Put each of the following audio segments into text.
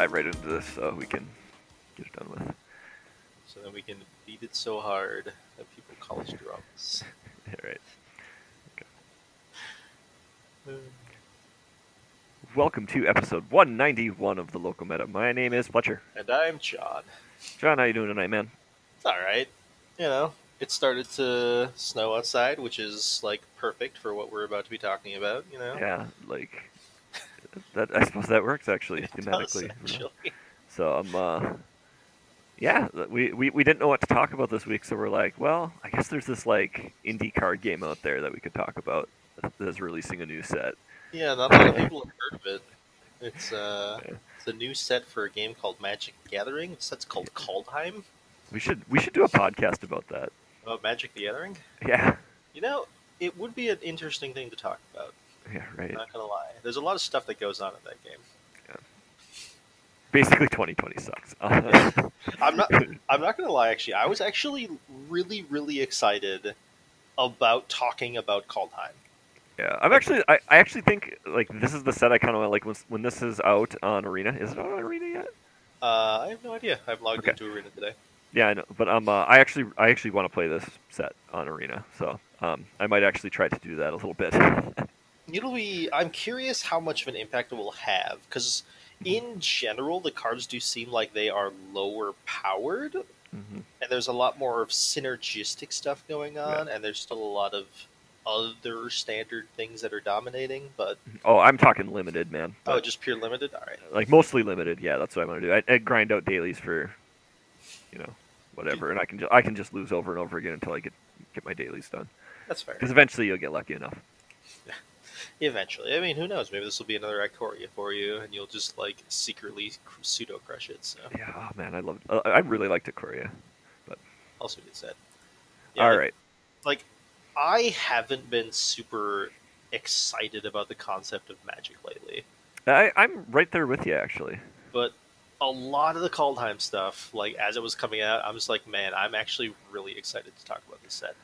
dive right into this so we can get it done with. So then we can beat it so hard that people call us drums. All right. Uh, Welcome to episode 191 of the Local Meta. My name is Fletcher. And I'm John. John, how you doing tonight, man? It's alright. You know, it started to snow outside, which is like perfect for what we're about to be talking about, you know? Yeah, like that. I suppose that works actually It does, thematically. actually. So um, uh, yeah, we, we we didn't know what to talk about this week, so we're like, well, I guess there's this like indie card game out there that we could talk about that's releasing a new set. Yeah, not a lot of people have heard of it. It's uh Yeah. it's a new set for a game called Magic the Gathering. The set's called Kaldheim. We should we should do a podcast about that. About Magic the Gathering. Yeah, You know, it would be an interesting thing to talk about. yeah, right. Not gonna lie. There's a lot of stuff that goes on in that game. Yeah. Basically, 2020 sucks. I'm not. I'm not gonna lie. Actually, I was actually really, really excited about talking about Kaldheim. Yeah, I'm actually. I, I actually think like this is the set I kind of like when when this is out on Arena. Is it on Arena yet? Uh, I have no idea. I've logged Okay. into Arena today. Yeah, I know, but um, uh, I actually I actually want to play this set on Arena, so um, I might actually try to do that a little bit. It'll be. I'm curious how much of an impact it will have because, in general, the cards do seem like they are lower powered, hmm and there's a lot more of synergistic stuff going on, and there's still a lot of other standard things that are dominating. But Oh, I'm talking limited, man. oh, just pure limited. All right. like mostly limited. Yeah, that's what I want to do. I, I grind out dailies for, you know, whatever, and I can just I can just lose over and over again until I get get my dailies done. That's fair. Because eventually you'll get lucky enough. Eventually, I mean, who knows? Maybe this will be another Ikoria for you, and you'll just like secretly pseudo crush it. So, Yeah, oh man, I love. Uh, I really like Ikoria. also good set. All like- Like, I haven't been super excited about the concept of magic lately, I, I'm right there with you actually. but a lot of the Kaldheim stuff, like as it was coming out, I'm just like, man, I'm actually really excited to talk about this set.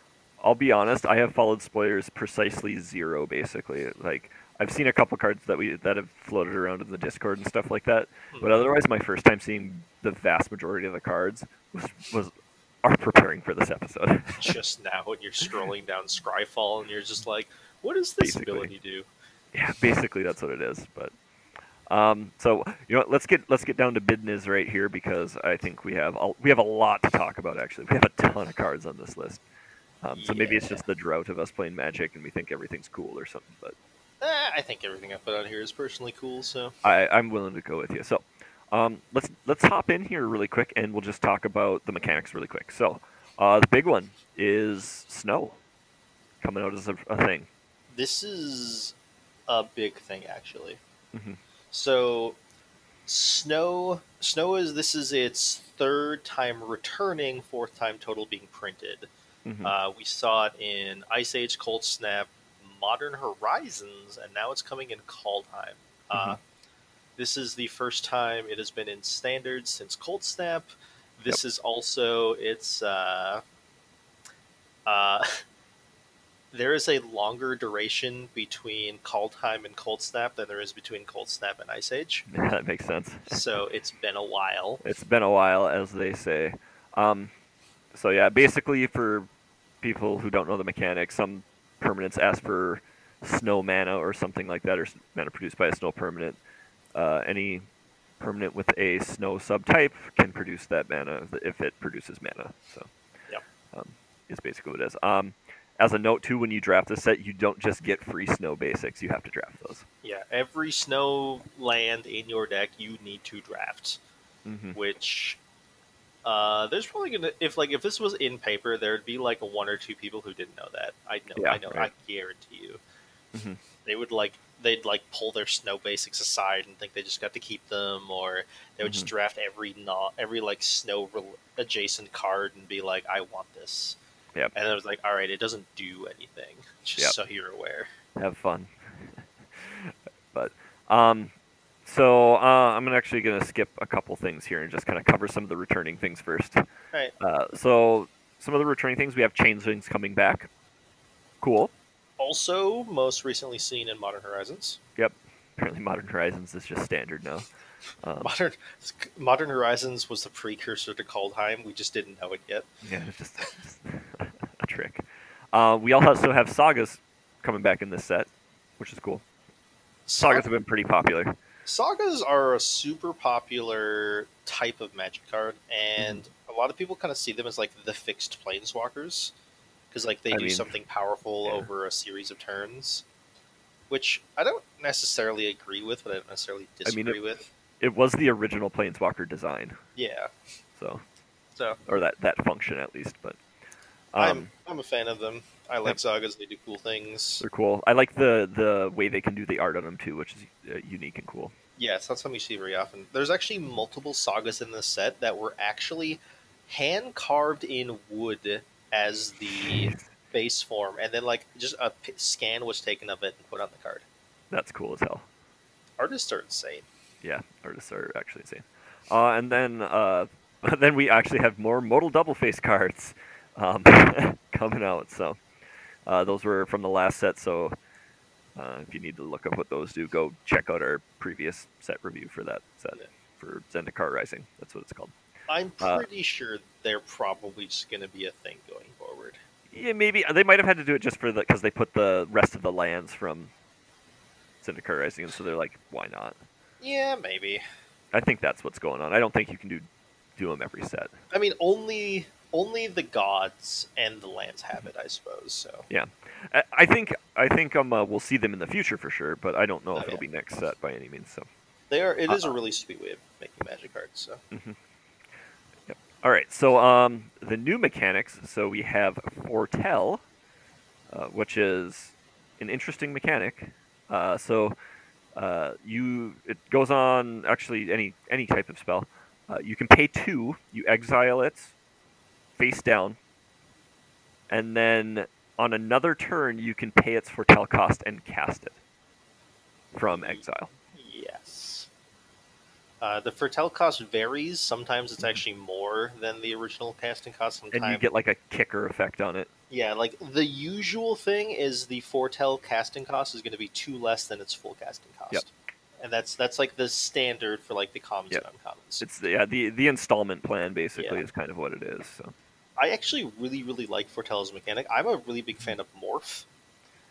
I'll be honest, I have followed spoilers precisely zero, basically. Like I've seen a couple cards that we that have floated around in the Discord and stuff like that, but Mhm. otherwise, my first time seeing the vast majority of the cards was was are preparing for this episode. just now, when you're scrolling down Scryfall, and you're just like, what does this Basically. ability do? yeah, basically that's what it is. But um, so you know, what, let's get let's get down to business right here because I think we have a, we have a lot to talk about. Actually, we have a ton of cards on this list. Um, so maybe it's just the drought of us playing Magic and we think everything's cool or something. But Eh, I think everything I put on here is personally cool. So, I, I'm willing to go with you. So um, let's let's hop in here really quick, and we'll just talk about the mechanics really quick. So uh, the big one is snow coming out as a, a thing. this is a big thing actually. Mhm. So snow snow is this is its third time returning, fourth time total being printed. Mhm. Uh, we saw it in Ice Age, Cold Snap, Modern Horizons, and now it's coming in Kaldheim. Uh, this is the first time it has been in Standard since Cold Snap. This is also its. Uh, uh, there is a longer duration between Kaldheim and Cold Snap than there is between Cold Snap and Ice Age. Yeah, that makes sense. So it's been a while. It's been a while, as they say. Um, so yeah, basically for people who don't know the mechanics, some permanents ask for snow mana or something like that, or mana produced by a snow permanent. Uh, any permanent with a snow subtype can produce that mana if it produces mana. So, yeah, um, is basically what it is. Um, as a note too, when you draft this set, you don't just get free snow basics; you have to draft those. Yeah, every snow land in your deck you need to draft. hmm which uh, there's probably gonna if like if this was in paper, there'd be like one or two people who didn't know that. I know, Yeah, I know, right. I guarantee you. Mhm. They would like they'd like pull their snow basics aside and think they just got to keep them, or they would Mm-hmm. just draft every not every like snow rel- adjacent card and be like, I want this. Yep. And it was like, all right, it doesn't do anything, just Yep. so you're aware. have fun. but um, so uh, I'm actually going to skip a couple things here and just kind of cover some of the returning things first. Right. Uh, so some of the returning things we have changelings coming back. Cool. Also, most recently seen in Modern Horizons. Yep. Apparently, Modern Horizons is just standard now. Um, Modern Modern Horizons was the precursor to Kaldheim. We just didn't know it yet. yeah, it's just, just a trick. Uh, we also have sagas coming back in this set, which is cool. Sagas have been pretty popular. Sagas are a super popular type of magic card, and Mm-hmm. a lot of people kind of see them as like the fixed planeswalkers because like they I do mean, something powerful yeah. over a series of turns, which I don't necessarily agree with, but I don't necessarily I mean, disagree with. It was the original Planeswalker design, Yeah, so so or that that function at least. But um, I'm I'm a fan of them. I like sagas; they do cool things. they're cool. I like the the way they can do the art on them too, which is uh, unique and cool. Yeah, it's not something you see very often. There's actually multiple sagas in this set that were actually hand carved in wood as the base form, and then like just a p- scan was taken of it and put on the card. That's cool as hell. Artists are insane. Yeah, artists are actually insane. Uh, and then uh, then we actually have more modal double face cards um, coming out. So uh, those were from the last set. So uh, if you need to look up what those do, go check out our previous set review for that set Yeah. for Zendikar Rising. That's what it's called. I'm Uh, pretty sure they're probably just going to be a thing going forward. Yeah, maybe they might have had to do it just for the because they put the rest of the lands from Zendikar Rising, and so they're like, why not? Yeah, maybe. I think that's what's going on. I don't think you can do do them every set. I mean, only only the gods and the lands have it, I suppose. So I, I think I think um uh, we'll see them in the future for sure, but I don't know Oh, if it'll yeah. be next set by any means. So, they are. It is Uh, a really sweet way of making magic cards. So all right. So um the new mechanics. So we have foretell, uh, which is an interesting mechanic. Uh, so uh, you it goes on actually any any type of spell. Uh, you can pay two. You exile it face down, and then on another turn you can pay its foretell cost and cast it from exile. Yes. Uh, the foretell cost varies. Sometimes it's actually more than the original casting cost. Sometimes, and you get like a kicker effect on it. yeah, like the usual thing is the Foretell casting cost is going to be two less than its full casting cost. Yep. And that's that's like the standard for like the commons Yep. and uncommons. It's the, yeah the the installment plan basically Yeah. is kind of what it is. So I actually really really like Foretell's mechanic. I'm a really big fan of Morph.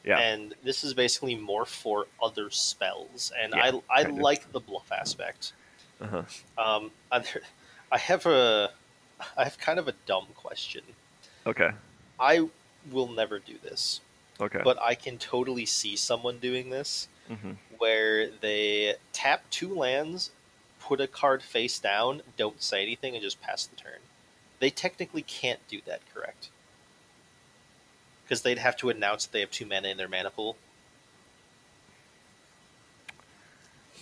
yeah, And this is basically morph for other spells, and Yeah, I I of. like the bluff aspect. uh-huh. Um, I I have a I have kind of a dumb question. okay, I will never do this, okay, but I can totally see someone doing this hmm where they tap two lands, put a card face down, don't say anything, and just pass the turn. They technically can't do that, correct? Because they'd have to announce that they have two mana in their mana pool.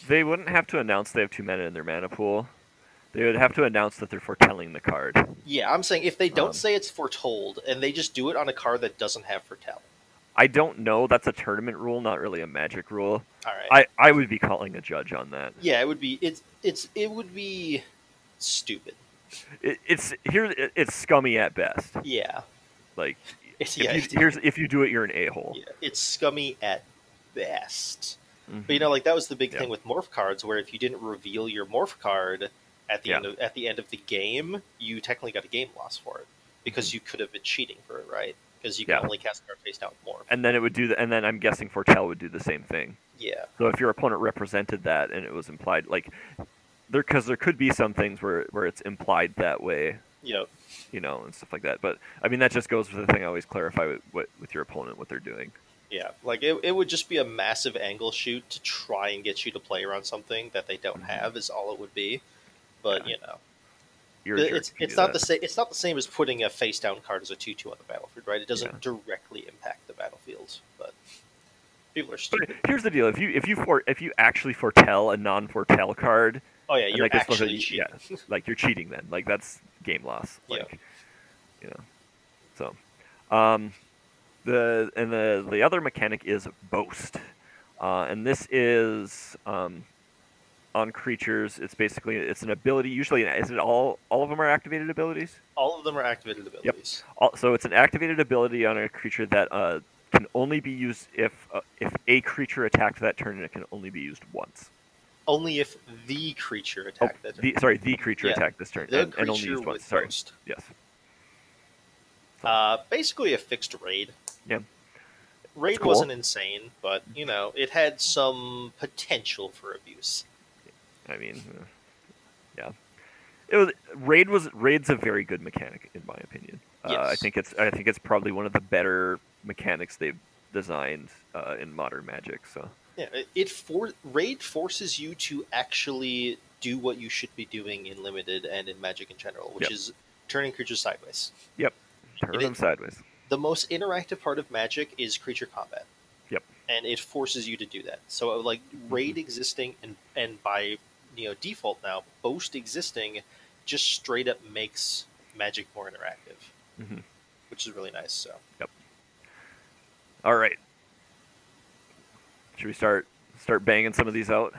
they wouldn't have to announce they have two mana in their mana pool. They would have to announce that they're foretelling the card. Yeah, I'm saying if they don't Um, say it's foretold and they just do it on a card that doesn't have foretell. I don't know. That's a tournament rule, not really a magic rule. All right. I, I would be calling a judge on that. yeah, it would be it's it's it would be stupid. It, it's here. It, it's scummy at best. Yeah. Like if yeah, you, here's if you do it, you're an a hole. yeah, it's scummy at best. But you know, like that was the big Yeah. thing with morph cards, where if you didn't reveal your morph card at the Yeah. end of at the end of the game, you technically got a game loss for it because you could have been cheating for it, right? Because you can Mm-hmm. Only cast a card face down with morph. And then it would do the, and then I'm guessing foretell would do the same thing. yeah, So if your opponent represented that and it was implied, like there, because there could be some things where where it's implied that way, know, you know, and stuff like that. But I mean, that just goes with the thing I always clarify with with, with your opponent what they're doing. yeah, like it, it would just be a massive angle shoot to try and get you to play around something that they don't have is all it would be. But Mm-hmm. Yeah. you know, You're a The- jerk it's it's not that. the same. It's not the same as putting a face down card as a two two on the battlefield, right? It doesn't Yeah. directly impact the battlefield, but people are But here's the deal: if you if you for if you actually foretell a non foretell card, Oh yeah, and, you're like, it's supposed actually cheating. yeah, like you're cheating. Then like that's game loss. Yeah. You know, so um, the and the the other mechanic is boast, uh, and this is um, on creatures. It's basically it's an ability. Usually, is it all all of them are activated abilities? All of them are activated abilities. All, so it's an activated ability on a creature that uh, can only be used if uh, if a creature attacked that turn, and it can only be used once. Only if the creature Oh, attacked that. the, sorry, the creature Yeah, attacked this turn the and, and only used once. with Sorry. Boast. Yes. Uh, basically a fixed raid. Yeah. Raid cool. wasn't insane, but you know it had some potential for abuse. I mean, uh, yeah. It was raid was raid's a very good mechanic in my opinion. Uh, I think it's I think it's probably one of the better mechanics they've designed uh, in modern Magic. So Yeah, it, for raid forces you to actually do what you should be doing in limited and in Magic in general, which Yep. is turning creatures sideways. Yep, turn them sideways. the most interactive part of Magic is creature combat. Yep. And it forces you to do that. So like raid existing and and by you know default now boast existing just straight up makes Magic more interactive, Mhm. which is really nice. So yep. All right. Should we start start banging some of these out?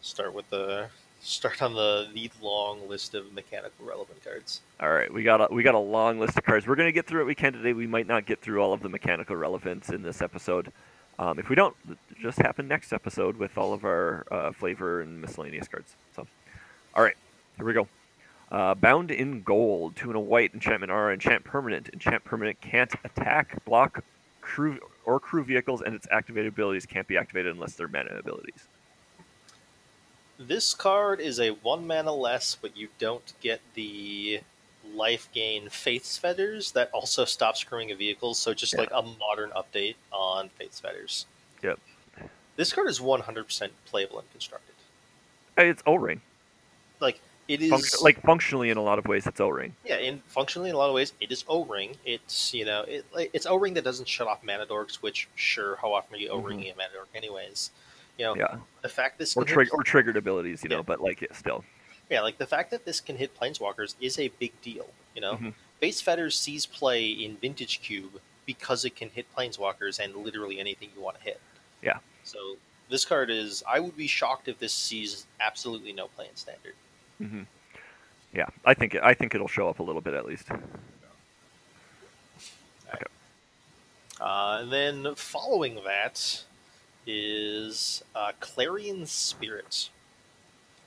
start with the start on the the long list of mechanical relevant cards. All right, we got a, we got a long list of cards. We're gonna get through what we can today. We might not get through all of the mechanical relevance in this episode. Um, if we don't, just happen next episode with all of our uh, flavor and miscellaneous cards. So, all right, here we go. Uh, bound in gold, two and a white enchantment are enchant permanent. Enchant permanent can't attack, block, crew or crew vehicles, and its activated abilities can't be activated unless they're mana abilities. This card is a one mana less, but you don't get the life gain Faith's Fetters that also stop screwing a vehicle. So just Yeah. like a modern update on Faith's Fetters. Yep. This card is one hundred percent playable and constructed. It's O-ring. Like it is like functionally, in a lot of ways, it's O-ring. yeah, in functionally in a lot of ways, it is O ring. It's you know it, it's O ring that doesn't shut off mana dorks. Which sure, how often are you O ringing a mana dork anyways? You know Yeah, the fact this or can hit- trigger or triggered abilities, you know. But like, yeah, still. Yeah, like the fact that this can hit planeswalkers is a big deal. You know, Mhm. Faith's Fetters sees play in Vintage Cube because it can hit planeswalkers and literally anything you want to hit. Yeah. So this card is. I would be shocked if this sees absolutely no play in standard. Hmm Yeah, I think I think it'll show up a little bit at least. Uh, and then following that is uh, Clarion Spirit.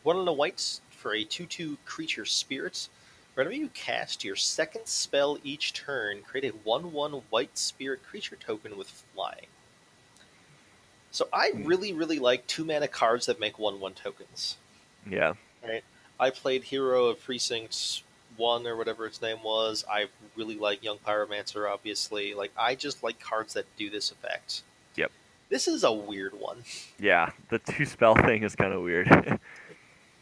One on the whites for a 2 2 creature spirit. Whenever you cast your second spell each turn, create a 1 1 white spirit creature token with flying. So I Hmm. really, really like two mana cards that make 1 1 tokens. Yeah, I played Hero of Precincts One or whatever its name was. I really like Young Pyromancer, obviously. Like I just like cards that do this effect. Yep. This is a weird one, yeah. The two spell thing is kind of weird.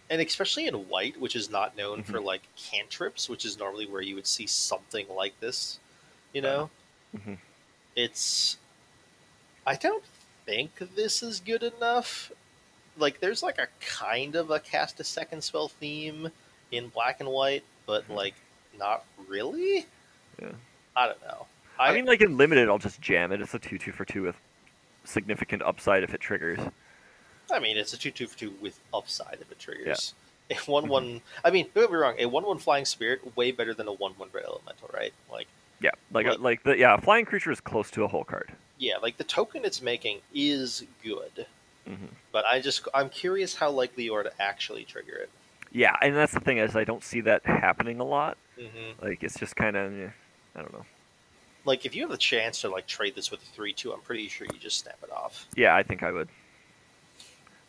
and especially in white, which is not known Mm-hmm. for like cantrips, which is normally where you would see something like this. You know, Mhm. it's. I don't think this is good enough. Like, there's like a kind of a cast a second spell theme in black and white, but Mhm. like not really. Yeah. I don't know. I mean, like in limited, I'll just jam it. It's a two two for two with significant upside if it triggers. I mean, it's a two two for two with upside if it triggers. Yeah. A one one. I mean, don't get me wrong. A one one flying spirit way better than a one one red elemental, right? Like, Yeah, like Like- like the yeah, a flying creature is close to a whole card. yeah, like the token it's making is good, hmm but I just I'm curious how likely you are to actually trigger it. Yeah, and that's the thing is I don't see that happening a lot. hmm Like it's just kind of I don't know. Like, if you have the chance to like trade this with a three two, I'm pretty sure you just snap it off. Yeah, I think I would.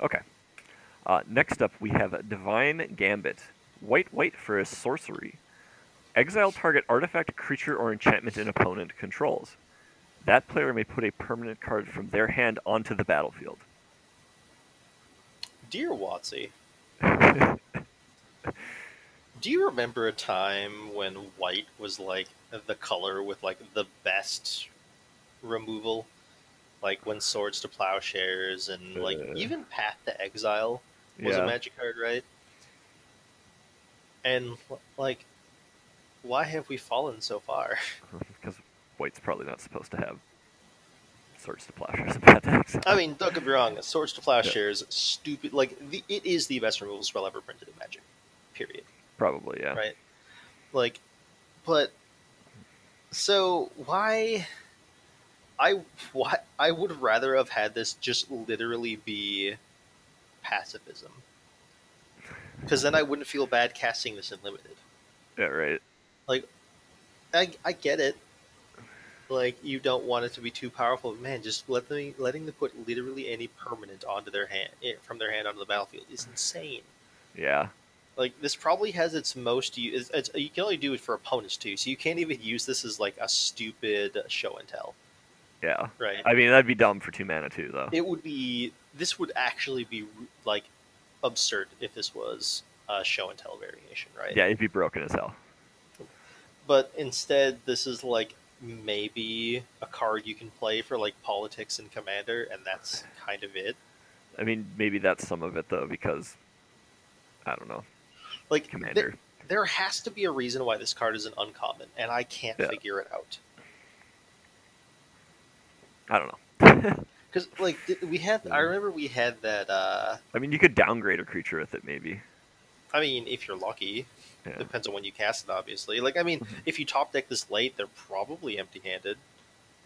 Okay. Uh, next up, we have Divine Gambit. White, white for a sorcery. Exile target artifact, creature, or enchantment an opponent controls. That player may put a permanent card from their hand onto the battlefield. Dear Watsy, do you remember a time when white was like the color with like the best removal? Like when Swords to Plowshares and like Uh. even Path to Exile was a magic card, right? And like, why have we fallen so far? Because white's probably not supposed to have swords to plowshares and bad decks. I mean, don't get me wrong, Swords to Plowshares, stupid. Like, the, it is the best removal spell ever printed in Magic. Period. Probably, yeah. right? Like, but so why? I why I would rather have had this just literally be pacifism. because then I wouldn't feel bad casting this in limited. Yeah, right. Like, I I get it. Like you don't want it to be too powerful, man. Just let them letting them put literally any permanent onto their hand eh, from their hand onto the battlefield is insane. Yeah. Like this probably has its most use. It's, you can only do it for opponents too, so you can't even use this as like a stupid show and tell, Yeah. right? I mean, that'd be dumb for two mana too, though. it would be. This would actually be like absurd if this was a show and tell variation, right? Yeah, it'd be broken as hell. But instead, this is like maybe a card you can play for like politics and commander, and that's kind of it. I mean, maybe that's some of it though, because I don't know, Like commander. There, there has to be a reason why this card is an uncommon, and I can't Yeah. figure it out. I don't know. Because like we had, I remember we had that. uh I mean, you could downgrade a creature with it, maybe. I mean, if you're lucky, Yeah. depends on when you cast it. Obviously, like I mean, Mhm. if you top deck this late, they're probably empty-handed.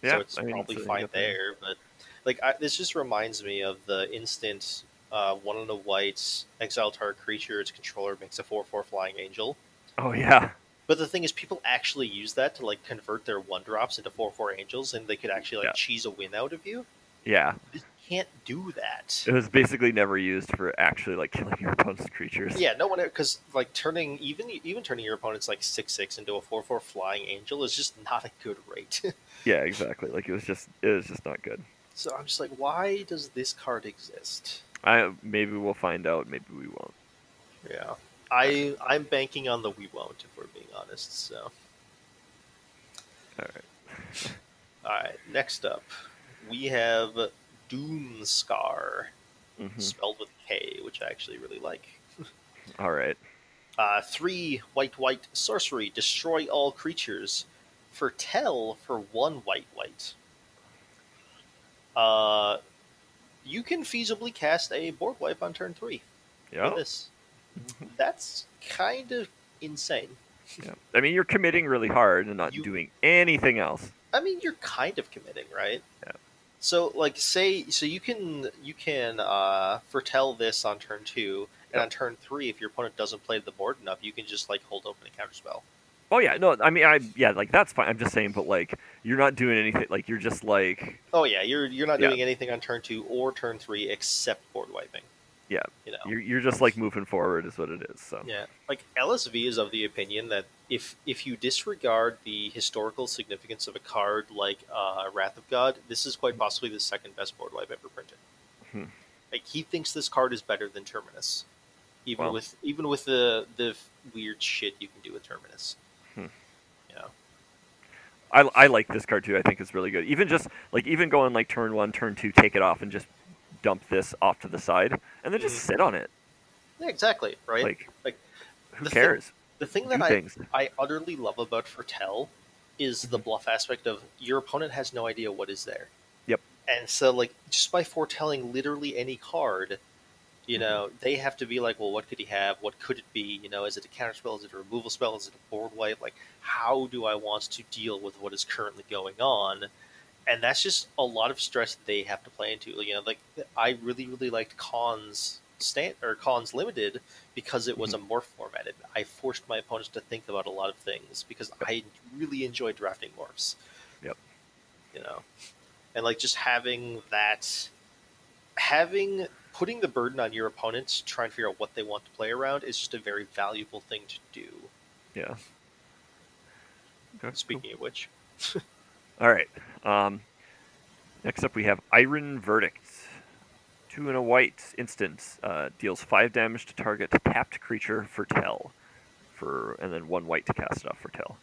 Yeah, so it's I mean, probably it's fine good thing. there. But like, I, this just reminds me of the instant uh, one on the whites exile target creature. Its controller makes a four-four flying angel. Oh yeah, But the thing is, people actually use that to like convert their one drops into four-four angels, and they could actually like Yeah. cheese a win out of you. yeah. Can't do that. It was basically never used for actually like killing your opponent's creatures. Yeah, no one because like turning even even turning your opponent's like six six into a four four flying angel is just not a good rate. Yeah, exactly. Like it was just it was just not good. so I'm just like, why does this card exist? I maybe we'll find out. Maybe we won't. Yeah, I I'm banking on the we won't if we're being honest. So All right. all right, next up we have Doomskar Mhm. spelled with K, which I actually really like. All right. Uh, three white white sorcery destroy all creatures for tell for one white white. Uh, you can feasibly cast a board wipe on turn three Yeah. this. That's kind of insane. yeah. I mean, you're committing really hard and not You- doing anything else. I mean, you're kind of committing, right? Yeah. So, like, say, so you can you can uh, foretell this on turn two, and on turn three, if your opponent doesn't play the board enough, you can just like hold open a counterspell. Oh yeah, no, I mean, I yeah, like that's fine. I'm just saying, but like you're not doing anything. Like you're just like Oh yeah, you're you're not Yeah. doing anything on turn two or turn three except board wiping. Yeah. you know. you're you're just like moving forward is what it is. So Yeah, like LSV is of the opinion that if if you disregard the historical significance of a card like uh, Wrath of God, this is quite possibly the second best board wipe ever printed. Hmm. Like he thinks this card is better than Terminus, even Wow. with even with the the weird shit you can do with Terminus. Hmm. You know, I, I like this card too. I think it's really good. Even just like even going like turn one, turn two, take it off and just dump this off to the side and then just Mhm. sit on it. yeah, exactly, right? Like, Like, who the thing- cares? the thing that I things. I utterly love about Foretell is Mm-hmm. the bluff aspect of your opponent has no idea what is there. Yep. And so, like, just by foretelling literally any card, you know, they have to be like, well, what could he have? What could it be? You know, is it a counter spell? Is it a removal spell? Is it a board wipe? Like, how do I want to deal with what is currently going on? And that's just a lot of stress they have to play into. You know, like I really, really liked Khans stand or Khans Limited because it was mm-hmm. a morph format. It, I forced my opponents to think about a lot of things because I really enjoyed drafting morphs. Yep. You know, and like just having that, having putting the burden on your opponents, to figure out what they want to play around, is just a very valuable thing to do. Yeah. Okay, cool. Speaking of which, All right. Um, next up, we have Iron Verdict. Two in a white instance uh, deals five damage to target tapped creature for tell, for and then one white to cast it off for tell.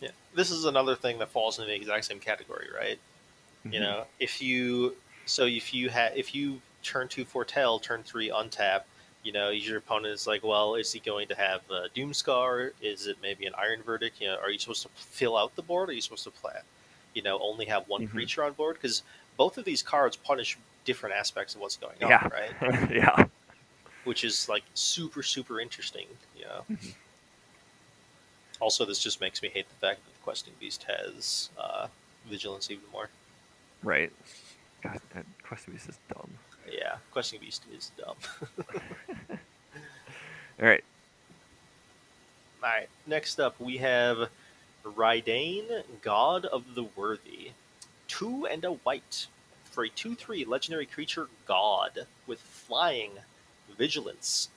yeah, this is another thing that falls into the exact same category, right? Mm-hmm. You know, if you so if you have if you turn two foretell, turn three untap, you know, your opponent is like, well, is he going to have a Doomskar? Is it maybe an Iron Verdict? You know, are you supposed to fill out the board? Or are you supposed to play, you know, only have one Mhm. creature on board? Because both of these cards punish different aspects of what's going on, Yeah. right? yeah. Which is like super super interesting, you know. Mhm. Also, this just makes me hate the fact that the questing beast has uh, vigilance even more. Right. God, that Quest Beast is dumb. Yeah, questing beast is dumb. All right. All right. Next up, we have Reidane, God of the Worthy. Two and a white for a 2 3 legendary creature God with flying, vigilance.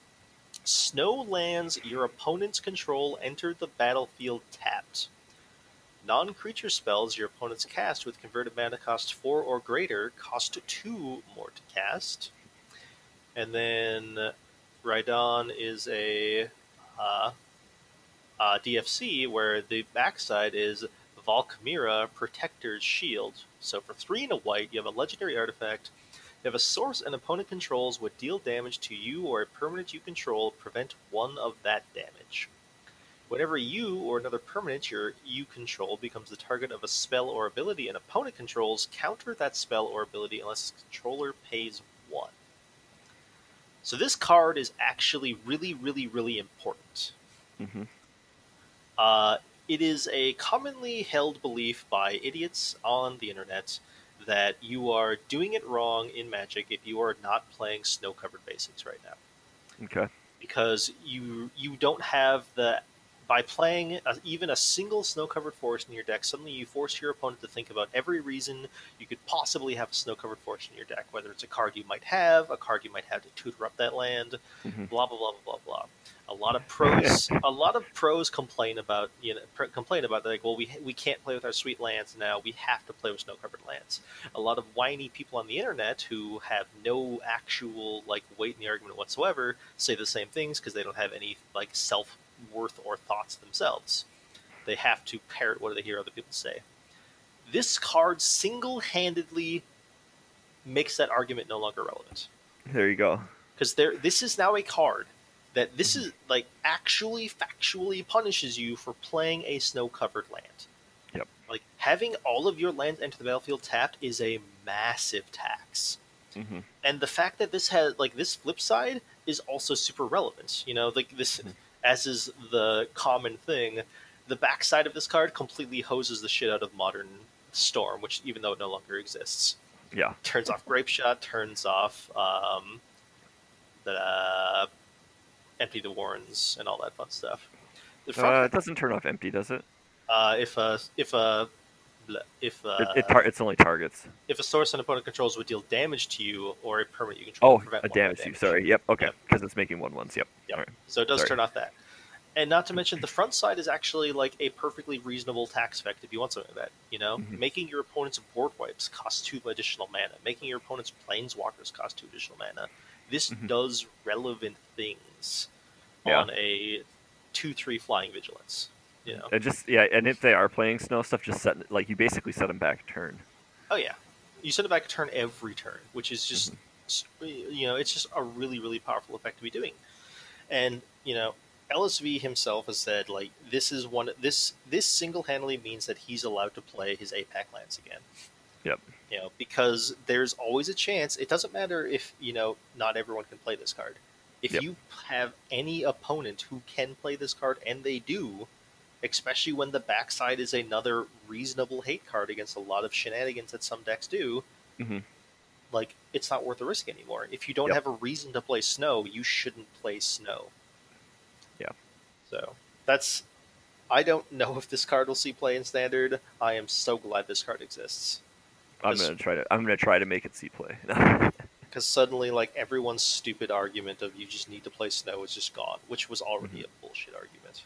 Snow lands your opponent's control enter the battlefield tapped. Non creature spells your opponents cast with converted mana cost 4 or greater cost 2 more to cast. And then Reidane is a uh, uh, DFC where the backside is Valkmira Protector's Shield. So for three and a white, you have a legendary artifact. You have a source an opponent controls would deal damage to you or a permanent you control, prevent one of that damage. Whenever you or another permanent your you control becomes the target of a spell or ability an opponent controls, counter that spell or ability unless its controller pays one. So this card is actually really, really, really important. hmm Uh, it is a commonly held belief by idiots on the internet that you are doing it wrong in Magic if you are not playing snow-covered basics right now, Okay. because you you don't have the by playing a, even a single snow-covered forest in your deck, suddenly you force your opponent to think about every reason you could possibly have a snow-covered forest in your deck, whether it's a card you might have, a card you might have to tutor up that land, hmm blah blah blah blah blah blah. A lot of pros, a lot of pros complain about you know pr- complain about like, well, we we can't play with our sweet lands now. We have to play with snow covered lands. A lot of whiny people on the internet who have no actual like weight in the argument whatsoever say the same things because they don't have any like self worth or thoughts themselves. They have to parrot what they hear other people say. This card single handedly makes that argument no longer relevant There you go. because there this is now a card that this is like actually factually punishes you for playing a snow covered land. Yep. Like having all of your lands enter the battlefield tapped is a massive tax. hmm And the fact that this has like this flip side is also super relevant. You know, like this Mhm. As is the common thing, the backside of this card completely hoses the shit out of modern storm, which even though it no longer exists Yeah. turns off grape shot, turns off um, the uh, empty the warrens and all that fun stuff. The Uh, it doesn't turn off empty, does it? uh, if a if a bleh, if uh, it, it tar- it's only targets. if a source an opponent controls would deal damage to you or a permanent you control, Oh, prevent a one damage to you. Sorry. Yep. Okay. Yep. Because it's making one ones. Yep. Yep. Right. So it does Sorry. turn off that. And not to mention, the front side is actually like a perfectly reasonable tax effect if you want something like that. You know, Mhm. making your opponent's board wipes cost two additional mana. Making your opponent's planeswalkers cost two additional mana. This Mhm. does relevant things Yeah. on a two-three flying vigilance. You know, And just yeah, and if they are playing snow stuff, just set like you basically set them back a turn. oh yeah, you set them back a turn every turn, which is just Mm-hmm. you know, it's just a really really powerful effect to be doing. And you know, LSV himself has said like this is one this this single handedly means that he's allowed to play his APAC lands again. Yep. You know, because there's always a chance. It doesn't matter if you know not everyone can play this card. If Yep. you have any opponent who can play this card, and they do, especially when the backside is another reasonable hate card against a lot of shenanigans that some decks do, Mhm. like it's not worth the risk anymore. If you don't Yep. have a reason to play snow, you shouldn't play snow. Yeah. So that's. I don't know if this card will see play in standard. I am so glad this card exists I'm gonna try to. I'm gonna try to make it see play. because suddenly, like everyone's stupid argument of you just need to play snow is just gone, which was already Mm-hmm. a bullshit argument.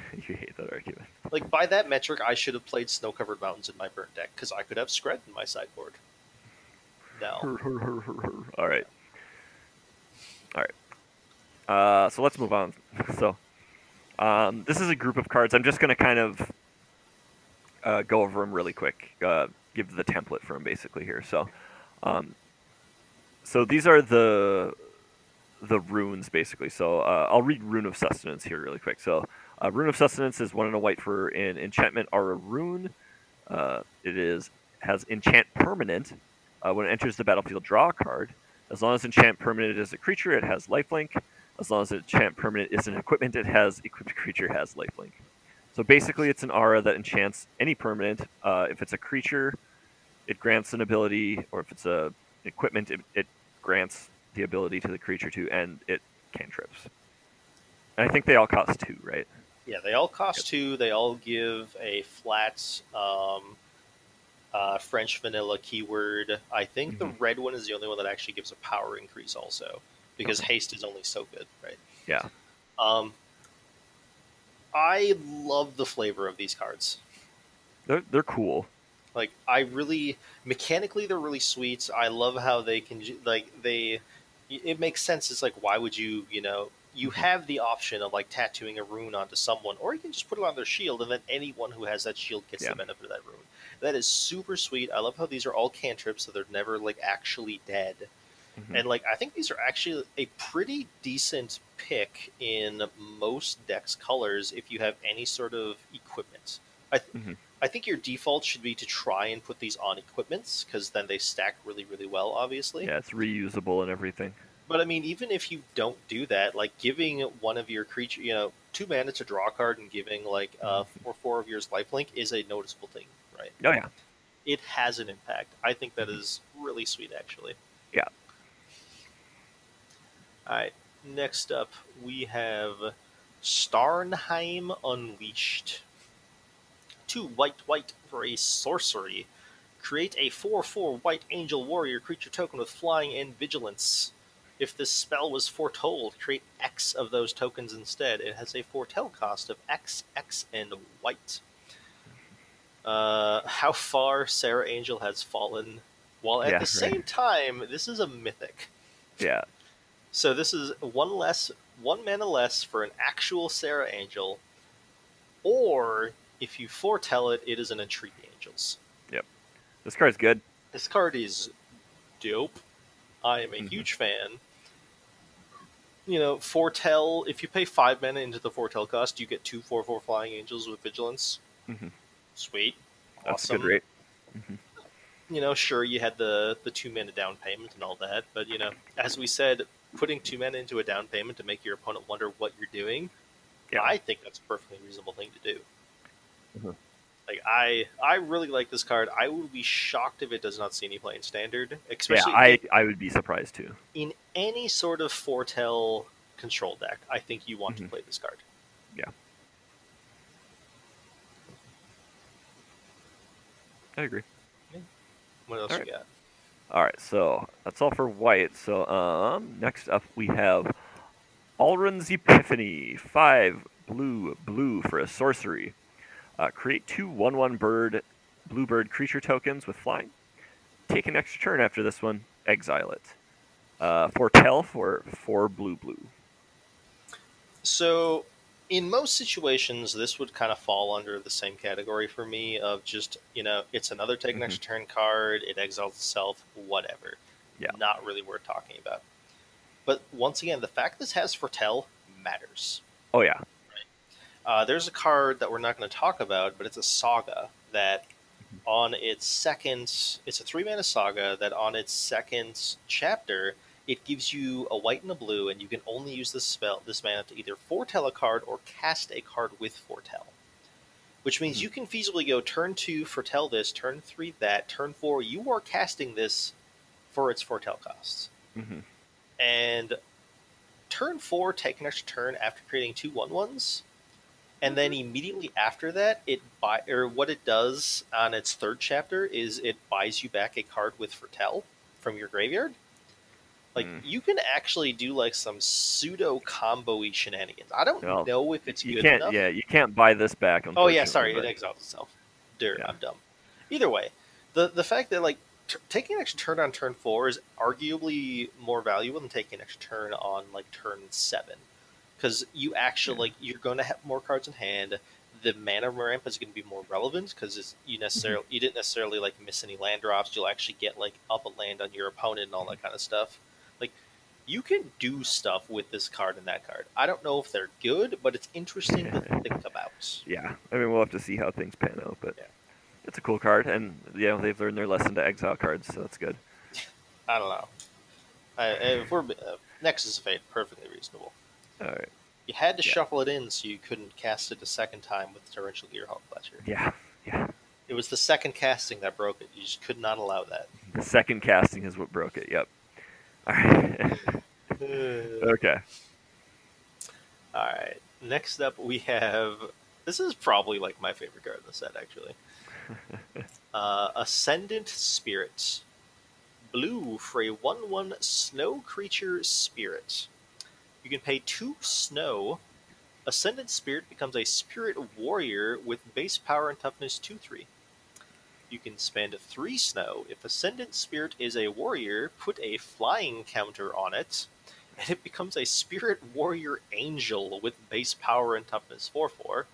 you hate that argument. Like by that metric, I should have played snow-covered mountains in my burn deck because I could have Skred in my sideboard. No. All right. All right. Uh, so let's move on. So, um, this is a group of cards. I'm just going to kind of uh, go over them really quick. Uh, give the template for them basically here. So, um, so these are the the runes basically. So uh, I'll read Rune of Sustenance here really quick. So, uh, Rune of Sustenance is one and a white for an enchantment or a rune. Uh, it is has enchant permanent. Uh, when it enters the battlefield, draw a card. As long as enchant permanent is a creature, it has lifelink. As long as enchant permanent is an equipment, it has equipped creature has lifelink. So basically, it's an aura that enchants any permanent. Uh, if it's a creature, it grants an ability, or if it's a equipment, it, it grants the ability to the creature to end it cantrips. And I think they all cost two, right? Yeah, they all cost two. They all give a flat um, uh, French vanilla keyword. I think the Mhm. red one is the only one that actually gives a power increase, also because Okay. haste is only so good, right? Yeah. Um, I love the flavor of these cards. They're they're cool. Like I really mechanically they're really sweet. I love how they can like they it makes sense. It's like why would you, you know, you have the option of like tattooing a rune onto someone or you can just put it on their shield and then anyone who has that shield gets Yeah. the benefit of that rune. That is super sweet. I love how these are all cantrips so they're never like actually dead. Mhm. And like I think these are actually a pretty decent pick in most decks colors if you have any sort of equipment. I th- Mhm. I think your default should be to try and put these on equipments because then they stack really really well obviously. Yeah, it's reusable and everything. But I mean even if you don't do that like giving one of your creature, you know, 2 mana to draw a card and giving like uh Mhm. four four of yours lifelink is a noticeable thing, right? Oh yeah. It has an impact. I think that is really sweet actually. Yeah. All right. Next up, we have Starnheim Unleashed. Two white, white for a sorcery. Create a 4 4 white angel warrior creature token with flying and vigilance. If this spell was foretold, create X of those tokens instead. It has a foretell cost of X, X, and white. Uh, how far Serra Angel has fallen, while at Yeah, the right. same time, this is a mythic. Yeah. So this is one less, one mana less for an actual Serra Angel, or if you foretell it, it is an Entreat the Angels. Yep. This card's good. This card is dope. I am a Mhm. huge fan. You know, foretell. If you pay five mana into the foretell cost, you get two four four flying angels with vigilance. Mhm. Sweet, That's awesome. good rate. you know, sure you had the the two mana down payment and all that, but you know, as we said, putting two mana into a down payment to make your opponent wonder what you're doing, Yeah. I think that's a perfectly reasonable thing to do. Mhm. Like I, I really like this card. I would be shocked if it does not see any play in standard, Yeah, especially I, I would be surprised too. in any sort of foretell control deck. I think you want Mhm. to play this card. Yeah. I agree. What else Alright. you got? All right, so that's all for white. So um, next up we have Alrund's Epiphany, five blue blue for a sorcery. Uh, create two one one bird bluebird creature tokens with flying. Take an extra turn after this one. Exile it. Uh, foretell for four blue blue. So, in most situations, this would kind of fall under the same category for me of just, you know, it's another take an Mhm. extra turn card, it exiles itself, whatever. Yeah. Not really worth talking about. But once again, the fact this has foretell matters. Oh yeah, Uh, there's a card that we're not going to talk about, but it's a saga that on its second, it's a three mana saga that on its second chapter, it gives you a white and a blue, and you can only use this spell, this mana to either foretell a card or cast a card with foretell. Which means Hmm. you can feasibly go turn two, foretell this, turn three, that, turn four. You are casting this for its foretell costs hmm and turn four take an extra turn after creating two one ones and then immediately after that it buy or what it does on its third chapter is it buys you back a card with foretell from your graveyard like Mm. you can actually do like some pseudo combo shenanigans i don't know if it's you good can't. enough Yeah, you can't buy this back. Oh yeah, sorry, but- it exiles itself. Dirt, Yeah. I'm dumb. Either way, the the fact that like t- taking an extra turn on turn four is arguably more valuable than taking an extra turn on like turn seven, because you actually Yeah. like you're going to have more cards in hand. The mana ramp is going to be more relevant because you necessarily Mm-hmm. you didn't necessarily like miss any land drops. You'll actually get like up a land on your opponent and all that kind of stuff. Like you can do stuff with this card and that card. I don't know if they're good, but it's interesting to think about. Yeah, I mean we'll have to see how things pan out, but Yeah. it's a cool card, and yeah, they've learned their lesson to exile cards, so that's good. I don't know. I, if we're uh, Nexus of Fate, perfectly reasonable. All right. You had to Yeah. shuffle it in so you couldn't cast it a second time with Torrential Gearhulk Fletcher. Yeah, yeah. It was the second casting that broke it. You just could not allow that. The second casting is what broke it. Yep. All right. okay. All right. Next up, we have. This is probably like my favorite card in the set, actually. uh, Ascendant Spirit. Blue for a 1 1 snow creature spirit. You can pay 2 snow. Ascendant Spirit becomes a spirit warrior with base power and toughness 2 3. You can spend 3 snow. If Ascendant Spirit is a warrior, put a flying counter on it and it becomes a Spirit Warrior Angel with base power and toughness 4 4.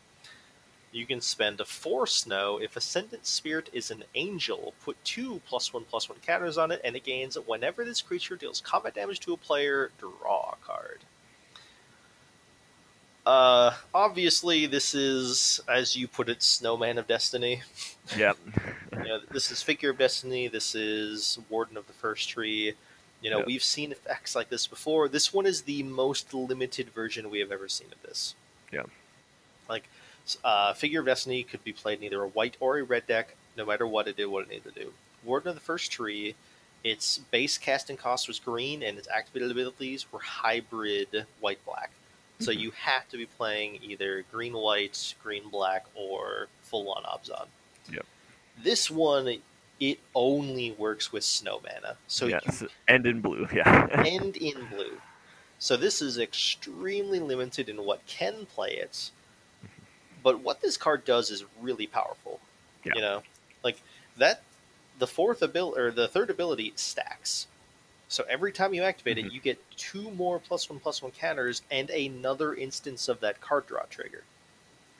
You can spend 4 snow. If Ascendant Spirit is an angel, put 2 plus 1 plus 1 counters on it, and it gains whenever this creature deals combat damage to a player, draw a card. Uh, obviously, this is, as you put it, Snowman of Destiny. Yep. you know, this is Figure of Destiny. This is Warden of the First Tree. You know, Yep. we've seen effects like this before. This one is the most limited version we have ever seen of this. Yeah. Like, uh, Figure of Destiny could be played in either a white or a red deck, no matter what it did, what it needed to do. Warden of the First Tree, its base casting cost was green, and its activated abilities were hybrid white black. So Mhm. you have to be playing either green white, green black, or full on Abzan. Yep. This one, it only works with snow mana. So you yes. And in blue. Yeah. and in blue. So this is extremely limited in what can play it. But what this card does is really powerful. Yeah. You know, like that. The fourth ability or the third ability stacks. So every time you activate Mhm. it, you get two more plus one plus one counters and another instance of that card draw trigger.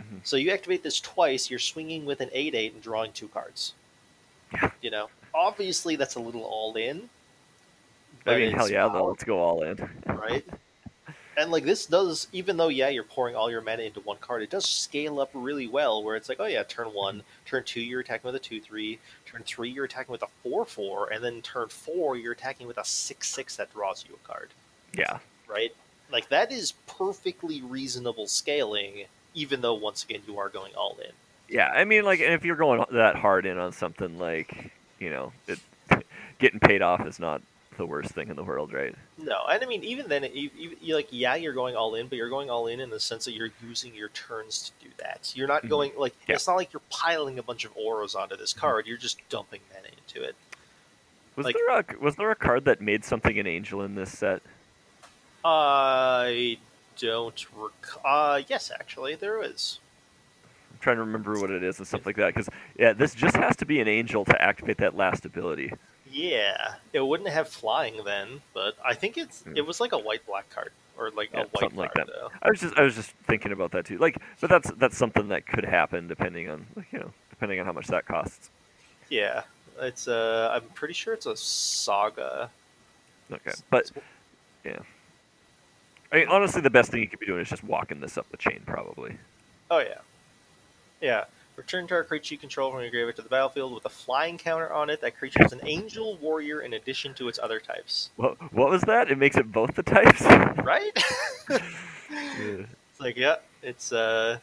Mhm. So you activate this twice, you're swinging with an eight eight and drawing two cards. Yeah. You know, obviously that's a little all in. I mean, hell yeah, though. Let's go all in. right? And like this does, even though yeah, you're pouring all your mana into one card, it does scale up really well. Where it's like, oh yeah, turn one, turn two, you're attacking with a two three, turn three, you're attacking with a four four, and then turn four, you're attacking with a six six that draws you a card, Yeah. right? Like that is perfectly reasonable scaling, even though once again you are going all in. Yeah. I mean, like, and if you're going that hard in on something like, you know, it, getting paid off is not the worst thing in the world, right? No, and I mean even then, you, you, you like yeah, you're going all in, but you're going all in in the sense that you're using your turns to do that. You're not Mhm. going like Yeah. it's not like you're piling a bunch of auras onto this card. You're just dumping mana into it. Was Like- there a was there a card that made something an angel in this set? I don't rec- uh yes, actually there is. I'm trying to remember what it is and stuff like that. Because yeah, this just has to be an angel to activate that last ability. Yeah, it wouldn't have flying then, but I think it's Hmm. it was like a white black card or like Yeah, a white something like that. though. I was just I was just thinking about that too. Like, but that's that's something that could happen depending on like, you know depending on how much that costs. Yeah, it's uh I'm pretty sure it's a saga. Okay, but yeah. I mean, honestly, the best thing you could be doing is just walking this up the chain, probably. Oh yeah, yeah. Return target creature you control from your graveyard to the battlefield with a flying counter on it. That creature is an angel warrior in addition to its other types. What what was that? It makes it both the types. Right? Yeah. it's like yeah, it's uh,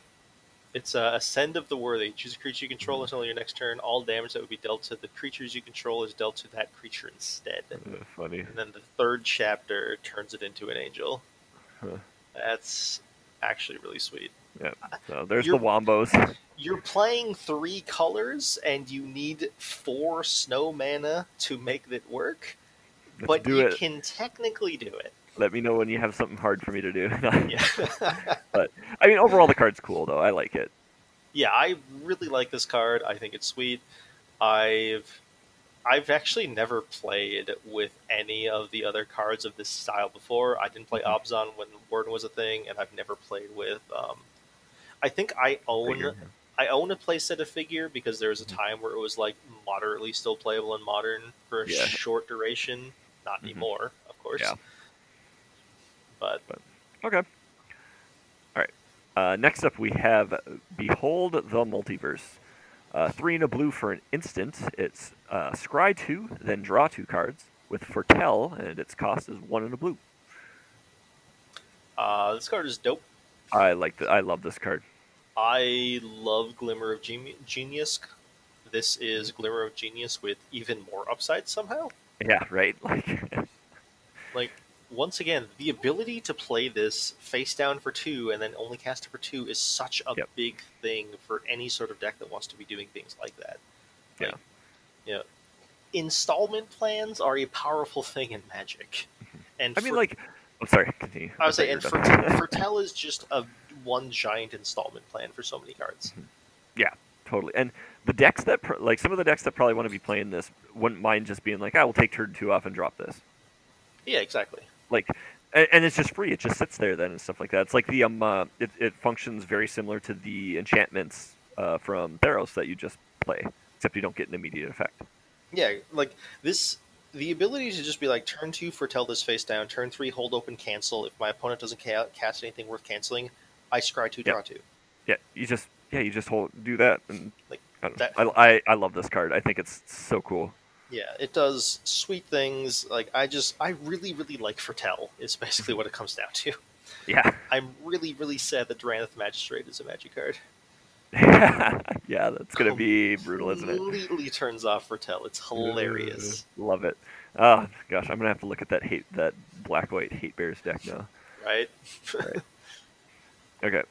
it's uh, Ascent of the Worthy. Choose a creature you control until your next turn. All damage that would be dealt to the creatures you control is dealt to that creature instead. Uh, Funny. And then the third chapter turns it into an angel. Huh. That's actually really sweet. So there's You're- the wombos. You're playing three colors and you need four snow mana to make it work, Let's but you it. can technically do it. Let me know when you have something hard for me to do. but I mean, overall, the card's cool though. I like it. yeah, I really like this card. I think it's sweet. I've I've actually never played with any of the other cards of this style before. I didn't play Mhm. Abzan when Warden was a thing, and I've never played with. Um, I think I own Figure. I own a playset of figure because there was a Mhm. time where it was like moderately still playable in modern for a Yeah. short duration. Not Mhm. anymore, of course. Yeah. But Okay. All right. Uh, next up, we have Behold the Multiverse. Uh, three in a blue for an instant. It's uh, scry two, then draw two cards with Foretell, and its cost is one in a blue. uh, this card is dope. I like the, I love this card. I love Glimmer of Genius. This is Glimmer of Genius with even more upside somehow. Yeah, right. Like, Like once again, the ability to play this face down for two and then only cast it for two is such a Yep. big thing for any sort of deck that wants to be doing things like that. Yeah. Like, you know, installment plans are a powerful thing in Magic, mm-hmm. and I mean, like, I'm sorry. Continue. I was saying, and you for were. Foretell is just a one giant installment plan for so many cards. Yeah, totally. And the decks that, pr- like, some of the decks that probably want to be playing this wouldn't mind just being like, I will take turn two off and drop this. Yeah, exactly. Like, and, and it's just free. It just sits there then and stuff like that. It's like the um, uh, it, it functions very similar to the enchantments uh, from Theros that you just play, except you don't get an immediate effect. Yeah, like this, the ability to just be like turn two foretell this face down, turn three hold open cancel. If my opponent doesn't ca- cast anything worth canceling, I scry two draw two. Yeah, you just yeah you just hold do that and Like, I, that- I, I I love this card. I think it's so cool. Yeah, it does sweet things. Like I just, I really, really like foretell. Is basically mm-hmm. what it comes down to. Yeah, I'm really, really sad that Drannith Magistrate is a magic card. yeah, that's gonna be brutal, isn't it? Completely turns off foretell. It's hilarious, Love it. Oh gosh, I'm gonna have to look at that hate that black white hate bears deck now. Right. right? Okay.